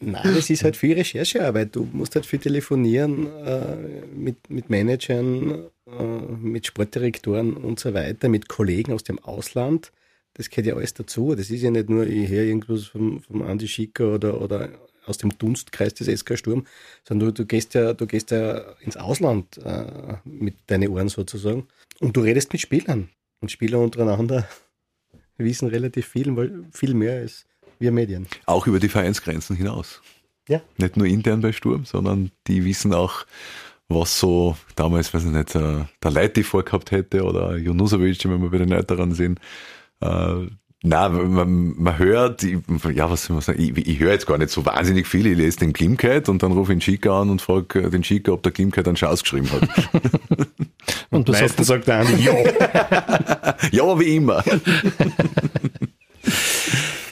[SPEAKER 3] Nein, das ist halt viel Recherchearbeit. Du musst halt viel telefonieren äh, mit, mit Managern, äh, mit Sportdirektoren und so weiter, mit Kollegen aus dem Ausland. Das gehört ja alles dazu. Das ist ja nicht nur, ich höre irgendwas vom, vom Andi Schicker oder, oder aus dem Dunstkreis des SK Sturm, sondern du, du, gehst ja, du gehst ja ins Ausland äh, mit deinen Ohren sozusagen und du redest mit Spielern. Und Spieler untereinander *laughs* wissen relativ viel, viel mehr als wir Medien.
[SPEAKER 4] Auch über die Vereinsgrenzen hinaus.
[SPEAKER 3] Ja.
[SPEAKER 4] Nicht nur intern bei Sturm, sondern die wissen auch, was so damals, weiß ich nicht, äh, der Leiti vorgehabt hätte oder Junusovic, wenn wir bei den Älteren sind. Na, man, man hört, ich, ja, was soll man sagen, ich, ich höre jetzt gar nicht so wahnsinnig viel. Ich lese den Klimkeit und dann rufe ich den Schicker an und frage äh, den Schicker, ob der Klimkeit einen Schaus geschrieben hat. *laughs*
[SPEAKER 3] und du Meistens sagt der eine, ja. *laughs*
[SPEAKER 4] ja, wie immer. *laughs*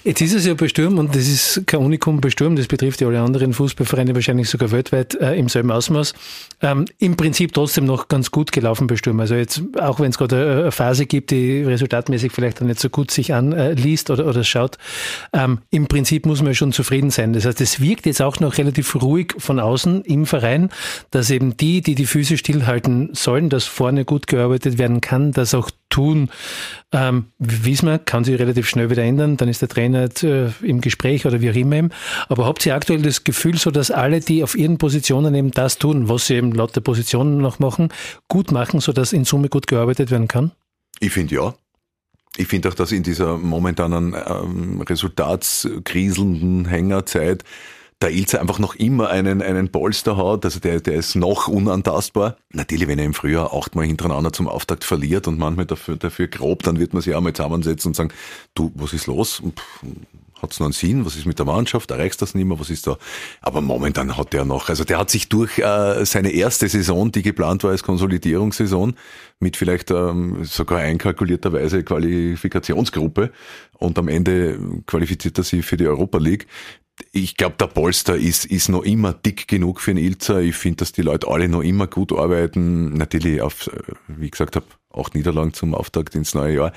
[SPEAKER 2] Jetzt ist es ja bei Sturm und das ist kein Unikum bei Sturm, das betrifft ja alle anderen Fußballvereine wahrscheinlich sogar weltweit äh, im selben Ausmaß. Ähm, Im Prinzip trotzdem noch ganz gut gelaufen bei Sturm. Also jetzt, auch wenn es gerade eine Phase gibt, die resultatmäßig vielleicht dann nicht so gut sich anliest oder, oder schaut, ähm, im Prinzip muss man schon zufrieden sein. Das heißt, es wirkt jetzt auch noch relativ ruhig von außen im Verein, dass eben die, die die Füße stillhalten sollen, dass vorne gut gearbeitet werden kann, das auch tun. Ähm, wissen wir, kann sich relativ schnell wieder ändern, dann ist der Trainer äh, im Gespräch oder wie auch immer. Aber habt ihr aktuell das Gefühl, so dass alle, die auf ihren Positionen eben das tun, was sie eben laut der Positionen noch machen, gut machen, so dass in Summe gut gearbeitet werden kann?
[SPEAKER 4] Ich finde ja. Ich finde auch, dass in dieser momentanen ähm, resultatskriselnden Hängerzeit der Ilze einfach noch immer einen, einen Polster hat, also der, der ist noch unantastbar. Natürlich, wenn er im Frühjahr achtmal hintereinander zum Auftakt verliert und manchmal dafür, dafür grob, dann wird man sich auch mal zusammensetzen und sagen, du, was ist los? Hat es noch einen Sinn? Was ist mit der Mannschaft? Erreichst du das nicht mehr? Was ist da? Aber momentan hat der noch, also der hat sich durch äh, seine erste Saison, die geplant war als Konsolidierungssaison, mit vielleicht ähm, sogar einkalkulierterweise Qualifikationsgruppe und am Ende qualifiziert er sich für die Europa League ich glaube, der Polster ist, ist noch immer dick genug für einen Ilzer. Ich finde, dass die Leute alle noch immer gut arbeiten. Natürlich auf, wie gesagt habe, acht Niederlagen zum Auftakt ins neue Jahr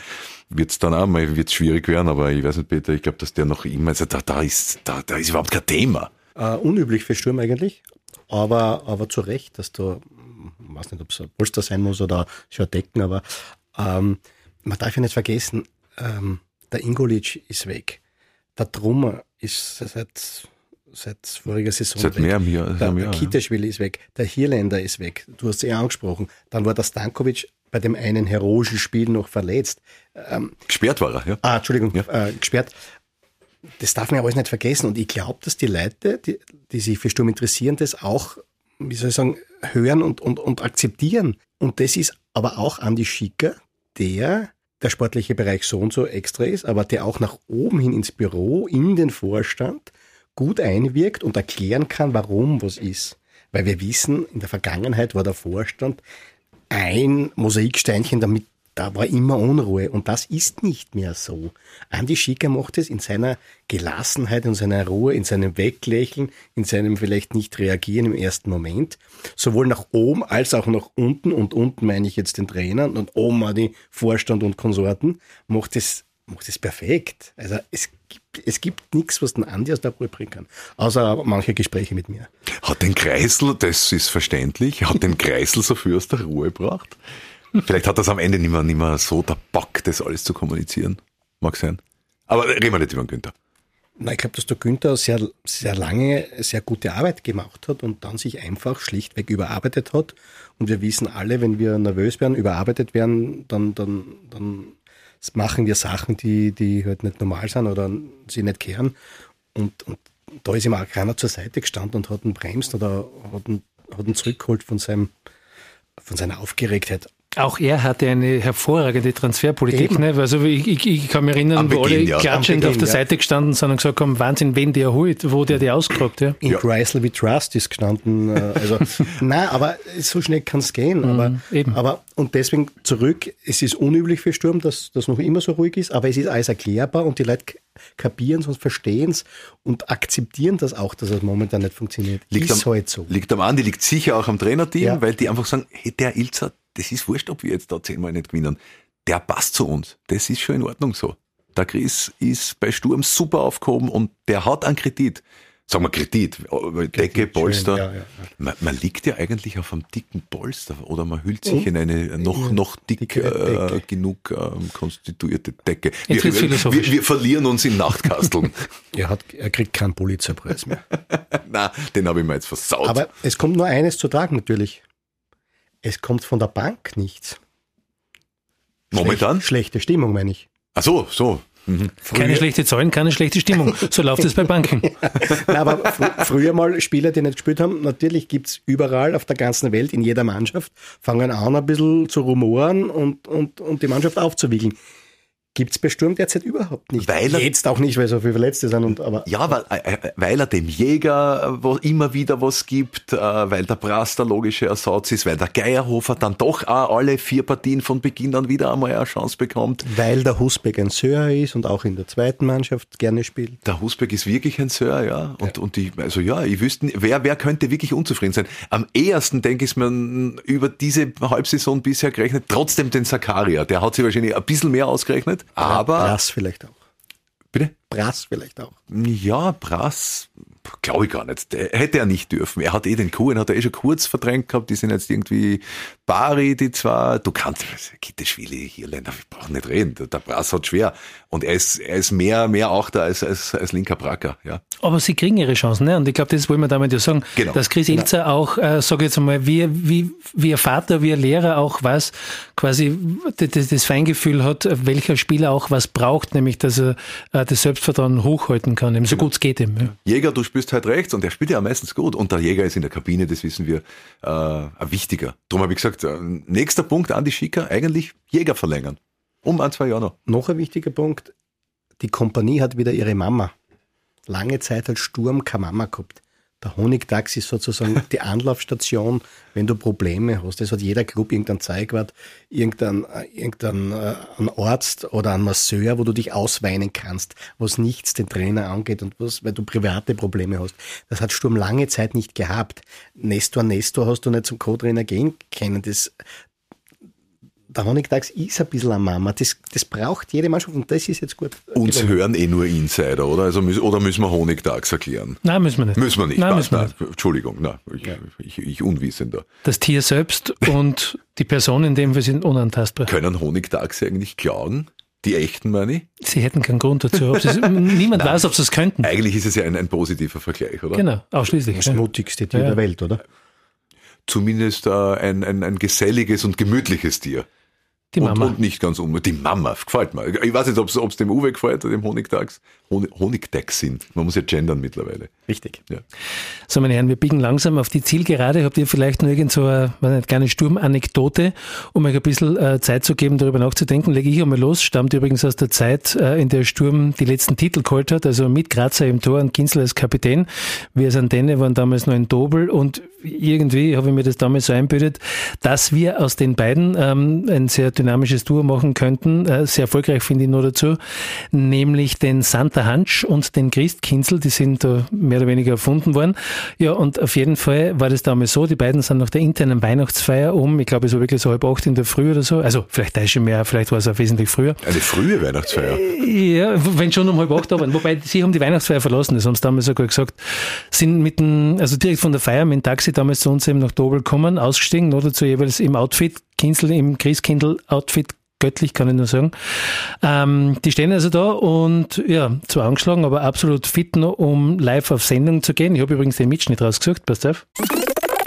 [SPEAKER 4] wird es dann auch mal wird's schwierig werden, aber ich weiß nicht, Peter, ich glaube, dass der noch immer, also da, da ist, da, da ist überhaupt kein Thema.
[SPEAKER 3] Uh, unüblich für Sturm eigentlich, aber, aber zu Recht, dass du, ich weiß nicht, ob es ein Polster sein muss oder schon Decken, aber ähm, man darf ja nicht vergessen, ähm, der Ingolic ist weg. Der Trummer ist seit, seit voriger Saison
[SPEAKER 4] seit weg. Mehr, mehr,
[SPEAKER 3] der, der Kiteschwili ja. ist weg. Der Hirländer ist weg. Du hast es eh angesprochen. Dann war der Stankovic bei dem einen heroischen Spiel noch verletzt.
[SPEAKER 4] Ähm, gesperrt war er, ja.
[SPEAKER 3] Ah, Entschuldigung, ja. äh, gesperrt. Das darf man ja alles nicht vergessen. Und ich glaube, dass die Leute, die, die sich für Sturm interessieren, das auch, wie soll ich sagen, hören und, und, und akzeptieren. Und das ist aber auch Andi Schicker, der der sportliche Bereich so und so extra ist, aber der auch nach oben hin ins Büro, in den Vorstand gut einwirkt und erklären kann, warum was ist. Weil wir wissen, in der Vergangenheit war der Vorstand ein Mosaiksteinchen, damit da war immer Unruhe und das ist nicht mehr so. Andi Schicker macht es in seiner Gelassenheit, in seiner Ruhe, in seinem Weglächeln, in seinem vielleicht nicht reagieren im ersten Moment, sowohl nach oben als auch nach unten und unten meine ich jetzt den Trainer und oben auch die Vorstand und Konsorten, macht es macht es perfekt. Also es gibt, es gibt nichts, was den Andi aus der Ruhe bringen kann. Außer manche Gespräche mit mir.
[SPEAKER 4] Hat den Kreisel, das ist verständlich, hat den Kreisel so viel aus der Ruhe gebracht? Vielleicht hat das am Ende nicht mehr, nicht mehr so der Bock, das alles zu kommunizieren. Mag sein. Aber reden wir nicht über den Günther.
[SPEAKER 3] Na, ich glaube, dass der Günther sehr, sehr lange sehr gute Arbeit gemacht hat und dann sich einfach schlichtweg überarbeitet hat. Und wir wissen alle, wenn wir nervös werden, überarbeitet werden, dann, dann, dann machen wir Sachen, die, die halt nicht normal sind oder sie nicht kehren. Und, und da ist ihm auch keiner zur Seite gestanden und hat ihn bremst oder hat ihn, hat ihn zurückgeholt von seinem, von seiner Aufgeregtheit.
[SPEAKER 2] Auch er hatte eine hervorragende Transferpolitik. Ne? Also ich, ich, ich kann mich erinnern, wo alle ja. klatschend Beginn, auf der ja. Seite gestanden sind und gesagt haben, Wahnsinn, wen der holt, wo der die ausgerockt. Ja.
[SPEAKER 3] In ja. Chrysler wie Trust ist gestanden. Äh, also, *laughs* nein, aber so schnell kann es gehen. Aber, mm, eben. aber und deswegen zurück, es ist unüblich für Sturm, dass das noch immer so ruhig ist, aber es ist alles erklärbar und die Leute kapieren es und verstehen es und akzeptieren das auch, dass es momentan nicht funktioniert.
[SPEAKER 4] Liegt ist am, halt so. Liegt am Andi, liegt sicher auch am Trainerteam, ja. weil die einfach sagen, hey, der Ilzer, das ist wurscht, ob wir jetzt da zehnmal nicht gewinnen. Der passt zu uns. Das ist schon in Ordnung so. Der Chris ist bei Sturm super aufgehoben und der hat einen Kredit sagen wir Kredit, Decke, Polster. Schön, ja, ja. Man, man, liegt ja eigentlich auf einem dicken Polster oder man hüllt sich in eine noch, noch dick äh, genug äh, konstituierte Decke. Wir, wir, wir, verlieren uns in Nachtkasteln. *laughs*
[SPEAKER 3] er, hat, er kriegt keinen Pulitzerpreis mehr. *laughs*
[SPEAKER 4] Na, den habe ich mir jetzt versaut.
[SPEAKER 3] Aber es kommt nur eines zu tragen natürlich. Es kommt von der Bank nichts.
[SPEAKER 4] Momentan?
[SPEAKER 3] Schlecht, schlechte Stimmung, meine ich.
[SPEAKER 4] Ach so, so.
[SPEAKER 2] Mhm. Keine schlechte Zahlen, keine schlechte Stimmung. So läuft es bei Banken. *laughs*
[SPEAKER 3] Nein, aber fr früher mal Spieler, die nicht gespielt haben, natürlich gibt es überall auf der ganzen Welt, in jeder Mannschaft, fangen an ein bisschen zu rumoren und, und, und die Mannschaft aufzuwickeln. Gibt es bei Sturm derzeit überhaupt nicht.
[SPEAKER 4] Weil er,
[SPEAKER 3] Jetzt auch nicht, weil so viele Verletzte sind. Und, aber,
[SPEAKER 4] ja, weil, äh, äh, weil er dem Jäger wo immer wieder was gibt, äh, weil der Brass der logische Ersatz ist, weil der Geierhofer dann doch auch alle vier Partien von Beginn an wieder einmal eine Chance bekommt.
[SPEAKER 3] Weil der Husbeck ein Sir ist und auch in der zweiten Mannschaft gerne spielt.
[SPEAKER 4] Der Husbeck ist wirklich ein Sir, ja. Und, ja. und ich, also ja, ich wüsste, wer, wer könnte wirklich unzufrieden sein? Am ehesten denke ich mir über diese Halbsaison bisher gerechnet, trotzdem den Sakaria. Der hat sich wahrscheinlich ein bisschen mehr ausgerechnet Aber.
[SPEAKER 3] Brass vielleicht auch.
[SPEAKER 4] Bitte?
[SPEAKER 3] Brass vielleicht auch.
[SPEAKER 4] Ja, Brass, glaube ich gar nicht. Hätte er nicht dürfen. Er hat eh den Kuhn, hat er eh schon kurz verdrängt gehabt. Die sind jetzt irgendwie Bari, die zwar, du kannst, Kitteschwili, Hirländer, wir brauchen nicht reden. Der Brass hat schwer. Und er ist, er ist mehr, mehr Achter als, als, als linker Bracker, ja.
[SPEAKER 2] Aber sie kriegen ihre Chancen, ne? Und ich glaube, das wollen wir damit ja sagen, genau. dass Chris genau. Ilzer auch, äh, sage jetzt einmal, wie, wie, wie ein Vater, wie ein Lehrer auch weiß, quasi das, das Feingefühl hat, welcher Spieler auch was braucht, nämlich, dass er äh, das Selbstvertrauen hochhalten kann, eben so genau. gut es geht ihm. Ja.
[SPEAKER 4] Jäger, du spielst halt rechts und der spielt ja meistens gut. Und der Jäger ist in der Kabine, das wissen wir, äh, ein wichtiger. Darum habe ich gesagt, äh, nächster Punkt an die Schicker, eigentlich Jäger verlängern. Um ein, zwei Jahre noch.
[SPEAKER 3] Noch ein wichtiger Punkt. Die Kompanie hat wieder ihre Mama. Lange Zeit als Sturm keine Mama gehabt. Der Honigdachs ist sozusagen *laughs* die Anlaufstation, wenn du Probleme hast. Es hat jeder Club irgendein Zeugwart, irgendein, äh, irgendein äh, ein Arzt oder ein Masseur, wo du dich ausweinen kannst, was nichts den Trainer angeht und was, weil du private Probleme hast. Das hat Sturm lange Zeit nicht gehabt. Nestor, Nestor hast du nicht zum Co-Trainer gehen können. Das, der Honigdachs ist ein bisschen eine Mama. Das, das braucht jede Mannschaft und das ist jetzt gut.
[SPEAKER 4] Uns gelungen. hören eh nur Insider, oder? Also, oder müssen wir Honigdachs erklären?
[SPEAKER 2] Nein, müssen wir nicht.
[SPEAKER 4] Müssen wir nicht.
[SPEAKER 2] Nein, müssen wir nicht.
[SPEAKER 4] Entschuldigung, nein, ich, ja. ich, ich Unwissender.
[SPEAKER 2] Das Tier selbst und die Person in dem wir sind unantastbar.
[SPEAKER 4] Können Honigdachse eigentlich klagen? Die echten, meine ich?
[SPEAKER 2] Sie hätten keinen Grund dazu. *laughs* niemand weiß, ob sie es könnten.
[SPEAKER 4] Eigentlich ist es ja ein, ein positiver Vergleich, oder?
[SPEAKER 2] Genau, ausschließlich.
[SPEAKER 3] Das mutigste Tier ja. der Welt, oder?
[SPEAKER 4] Zumindest äh, ein, ein, ein geselliges und gemütliches Tier.
[SPEAKER 2] Die Mama.
[SPEAKER 4] Und, und nicht ganz unbedingt. Die Mama gefällt mir. Ich weiß nicht, ob es dem Uwe gefällt oder dem Honigdachs. Honigdachs sind. Man muss ja gendern mittlerweile.
[SPEAKER 3] Richtig.
[SPEAKER 4] Ja.
[SPEAKER 2] So, meine Herren, wir biegen langsam auf die Zielgerade. Habt ihr vielleicht nur irgend so eine, eine kleine Sturmanekdote, um euch ein bisschen äh, Zeit zu geben, darüber nachzudenken? Lege ich einmal los. Stammt übrigens aus der Zeit, äh, in der Sturm die letzten Titel geholt hat, also mit Grazer im Tor und Kinzel als Kapitän. Wir als Antenne waren damals noch in Dobel und irgendwie habe ich mir das damals so einbildet, dass wir aus den beiden ähm, ein sehr dynamisches Duo machen könnten. Äh, sehr erfolgreich finde ich nur dazu, nämlich den Santa Hansch und den Christkinzel, die sind da mehr oder weniger erfunden worden. Ja, und auf jeden Fall war das damals so, die beiden sind nach der internen Weihnachtsfeier um, ich glaube es war wirklich so halb acht in der Früh oder so, also vielleicht da ist schon mehr, vielleicht war es auch wesentlich früher.
[SPEAKER 4] Eine frühe Weihnachtsfeier?
[SPEAKER 2] Äh, ja, wenn schon um halb acht waren, wobei sie haben die Weihnachtsfeier verlassen, das haben sie damals sogar gesagt, sind mit dem, also direkt von der Feier mit dem Taxi damals zu uns eben nach Dobel kommen, ausgestiegen, oder zu jeweils im Outfit, Kinzel im Christkindl-Outfit göttlich, kann ich nur sagen. Ähm, die stehen also da und ja, zwar angeschlagen, aber absolut fit noch, um live auf Sendung zu gehen. Ich habe übrigens den Mitschnitt rausgesucht, passt auf.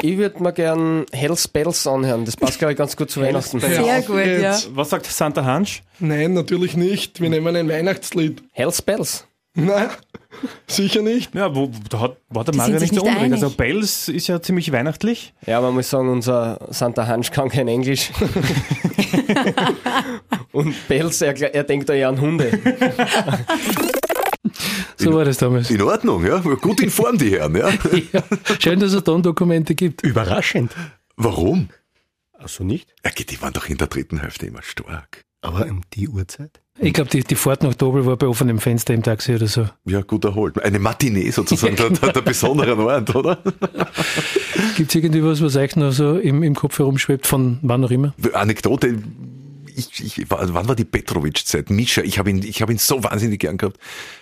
[SPEAKER 5] Ich würde mir gern Hells Bells anhören. Das passt, glaube ich, ganz gut zu Weihnachten.
[SPEAKER 6] Sehr gut, ja.
[SPEAKER 7] Was sagt Santa Hansch?
[SPEAKER 8] Nein, natürlich nicht. Wir nehmen ein Weihnachtslied.
[SPEAKER 5] Hells Bells?
[SPEAKER 8] Nein. *laughs*
[SPEAKER 6] Sicher nicht.
[SPEAKER 7] Ja, wo, da hat, war der
[SPEAKER 8] Die
[SPEAKER 7] Mario nicht so
[SPEAKER 8] nicht
[SPEAKER 7] unrecht. Also Bells ist ja ziemlich weihnachtlich.
[SPEAKER 5] Ja, man muss sagen, unser Santa Hansch kann kein Englisch. *laughs* Und Bells, er, er denkt da eher an Hunde.
[SPEAKER 2] So war das damals.
[SPEAKER 4] In Ordnung, ja. Gut in Form, die Herren, ja. *laughs*
[SPEAKER 2] Ja, schön, dass es Tondokumente gibt.
[SPEAKER 3] Überraschend.
[SPEAKER 4] Warum?
[SPEAKER 3] Also nicht?
[SPEAKER 4] Ja, die waren doch in der dritten Hälfte immer stark.
[SPEAKER 3] Aber um die Uhrzeit?
[SPEAKER 2] Ich glaube, die, die Fahrt nach Dobel war bei offenem Fenster im Taxi oder so.
[SPEAKER 4] Ja, gut erholt. Eine Matinee sozusagen der, der, der besonderen Ort, oder? *laughs*
[SPEAKER 2] Gibt es irgendwie was, was euch noch so im, im Kopf herumschwebt, von wann auch immer?
[SPEAKER 4] Anekdote. Ich, ich, wann war die Petrovic-Zeit? Mischa, ich habe ihn, ich habe ihn so wahnsinnig gern gehabt.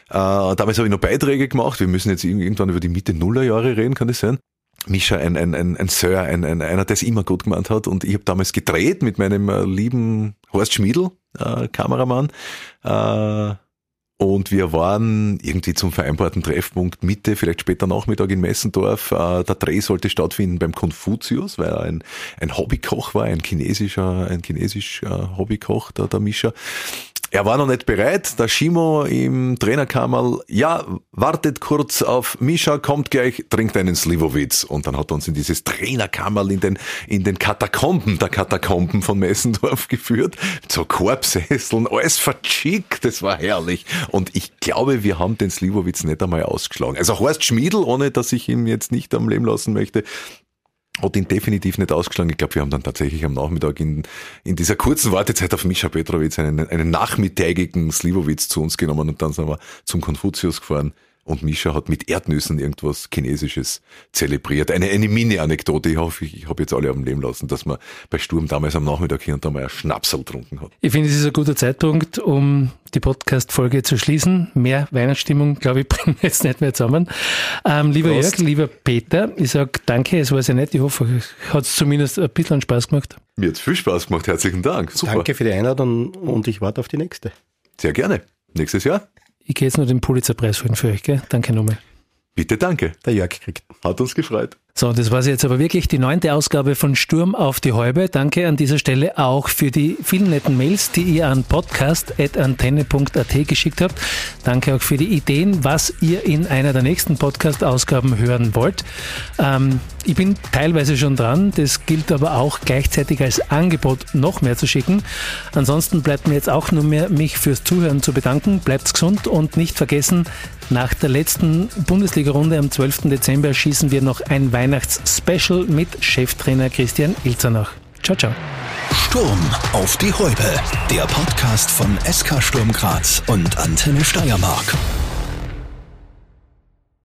[SPEAKER 4] Äh, damals habe ich noch Beiträge gemacht. Wir müssen jetzt irgendwann über die Mitte Nullerjahre reden, kann das sein? Mischa, ein, ein, ein, ein Sir, ein, ein, einer, der es immer gut gemeint hat. Und ich habe damals gedreht mit meinem äh, lieben Horst Schmiedl, äh, Kameramann. Äh, und wir waren irgendwie zum vereinbarten Treffpunkt Mitte, vielleicht später Nachmittag in Messendorf. Äh, Der Dreh sollte stattfinden beim Konfuzius, weil er ein, ein Hobbykoch war, ein chinesischer, ein chinesisch äh, Hobbykoch, der, der Mischa. Er war noch nicht bereit. Der Shimo im Trainerkammerl, ja, wartet kurz auf Mischa, kommt gleich, trinkt einen Slivovitz. Und dann hat er uns in dieses Trainerkammerl in den, in den Katakomben der Katakomben von Messendorf geführt. So Korbsesseln, alles verschickt, das war herrlich. Und ich glaube, wir haben den Slivovitz nicht einmal ausgeschlagen. Also Horst Schmiedl, ohne dass ich ihn jetzt nicht am Leben lassen möchte, hat ihn definitiv nicht ausgeschlagen. Ich glaube, wir haben dann tatsächlich am Nachmittag in, in dieser kurzen Wartezeit auf Mischa Petrovic einen, einen nachmittägigen Slivovitz zu uns genommen und dann sind wir zum Konfuzius gefahren. Und Mischa hat mit Erdnüssen irgendwas Chinesisches zelebriert. Eine, eine Mini-Anekdote. Ich hoffe, ich, ich habe jetzt alle am Leben lassen, dass man bei Sturm damals am Nachmittag hier und da mal ein Schnapsel getrunken hat.
[SPEAKER 2] Ich finde, es ist ein guter Zeitpunkt, um die Podcast-Folge zu schließen. Mehr Weihnachtsstimmung, glaube ich, *laughs* bringen wir jetzt nicht mehr zusammen. Ähm, lieber
[SPEAKER 3] Prost.
[SPEAKER 2] Jörg, lieber Peter, ich sage danke, es war sehr nett. Ich hoffe, es hat zumindest ein bisschen Spaß gemacht.
[SPEAKER 4] Mir hat's viel Spaß gemacht. Herzlichen Dank. Super.
[SPEAKER 3] Danke für die Einladung und ich warte auf die nächste.
[SPEAKER 4] Sehr gerne. Nächstes Jahr.
[SPEAKER 2] Ich gehe jetzt noch den Pulitzerpreis holen für euch, gell? Danke nochmal.
[SPEAKER 4] Bitte danke.
[SPEAKER 3] Der Jörg kriegt.
[SPEAKER 4] Hat uns gefreut.
[SPEAKER 2] So, das war jetzt aber wirklich die neunte Ausgabe von Sturm auf die Häube. Danke an dieser Stelle auch für die vielen netten Mails, die ihr an podcast.antenne.at geschickt habt. Danke auch für die Ideen, was ihr in einer der nächsten Podcast-Ausgaben hören wollt. Ähm, ich bin teilweise schon dran. Das gilt aber auch gleichzeitig als Angebot, noch mehr zu schicken. Ansonsten bleibt mir jetzt auch nur mehr, mich fürs Zuhören zu bedanken. Bleibt gesund und nicht vergessen, nach der letzten Bundesliga-Runde am 12. Dezember schießen wir noch ein Weihnachts-Special mit Cheftrainer Christian Ilzernach. Ciao, ciao.
[SPEAKER 1] Sturm auf die Häupe. Der Podcast von SK Sturm Graz und Antenne Steiermark.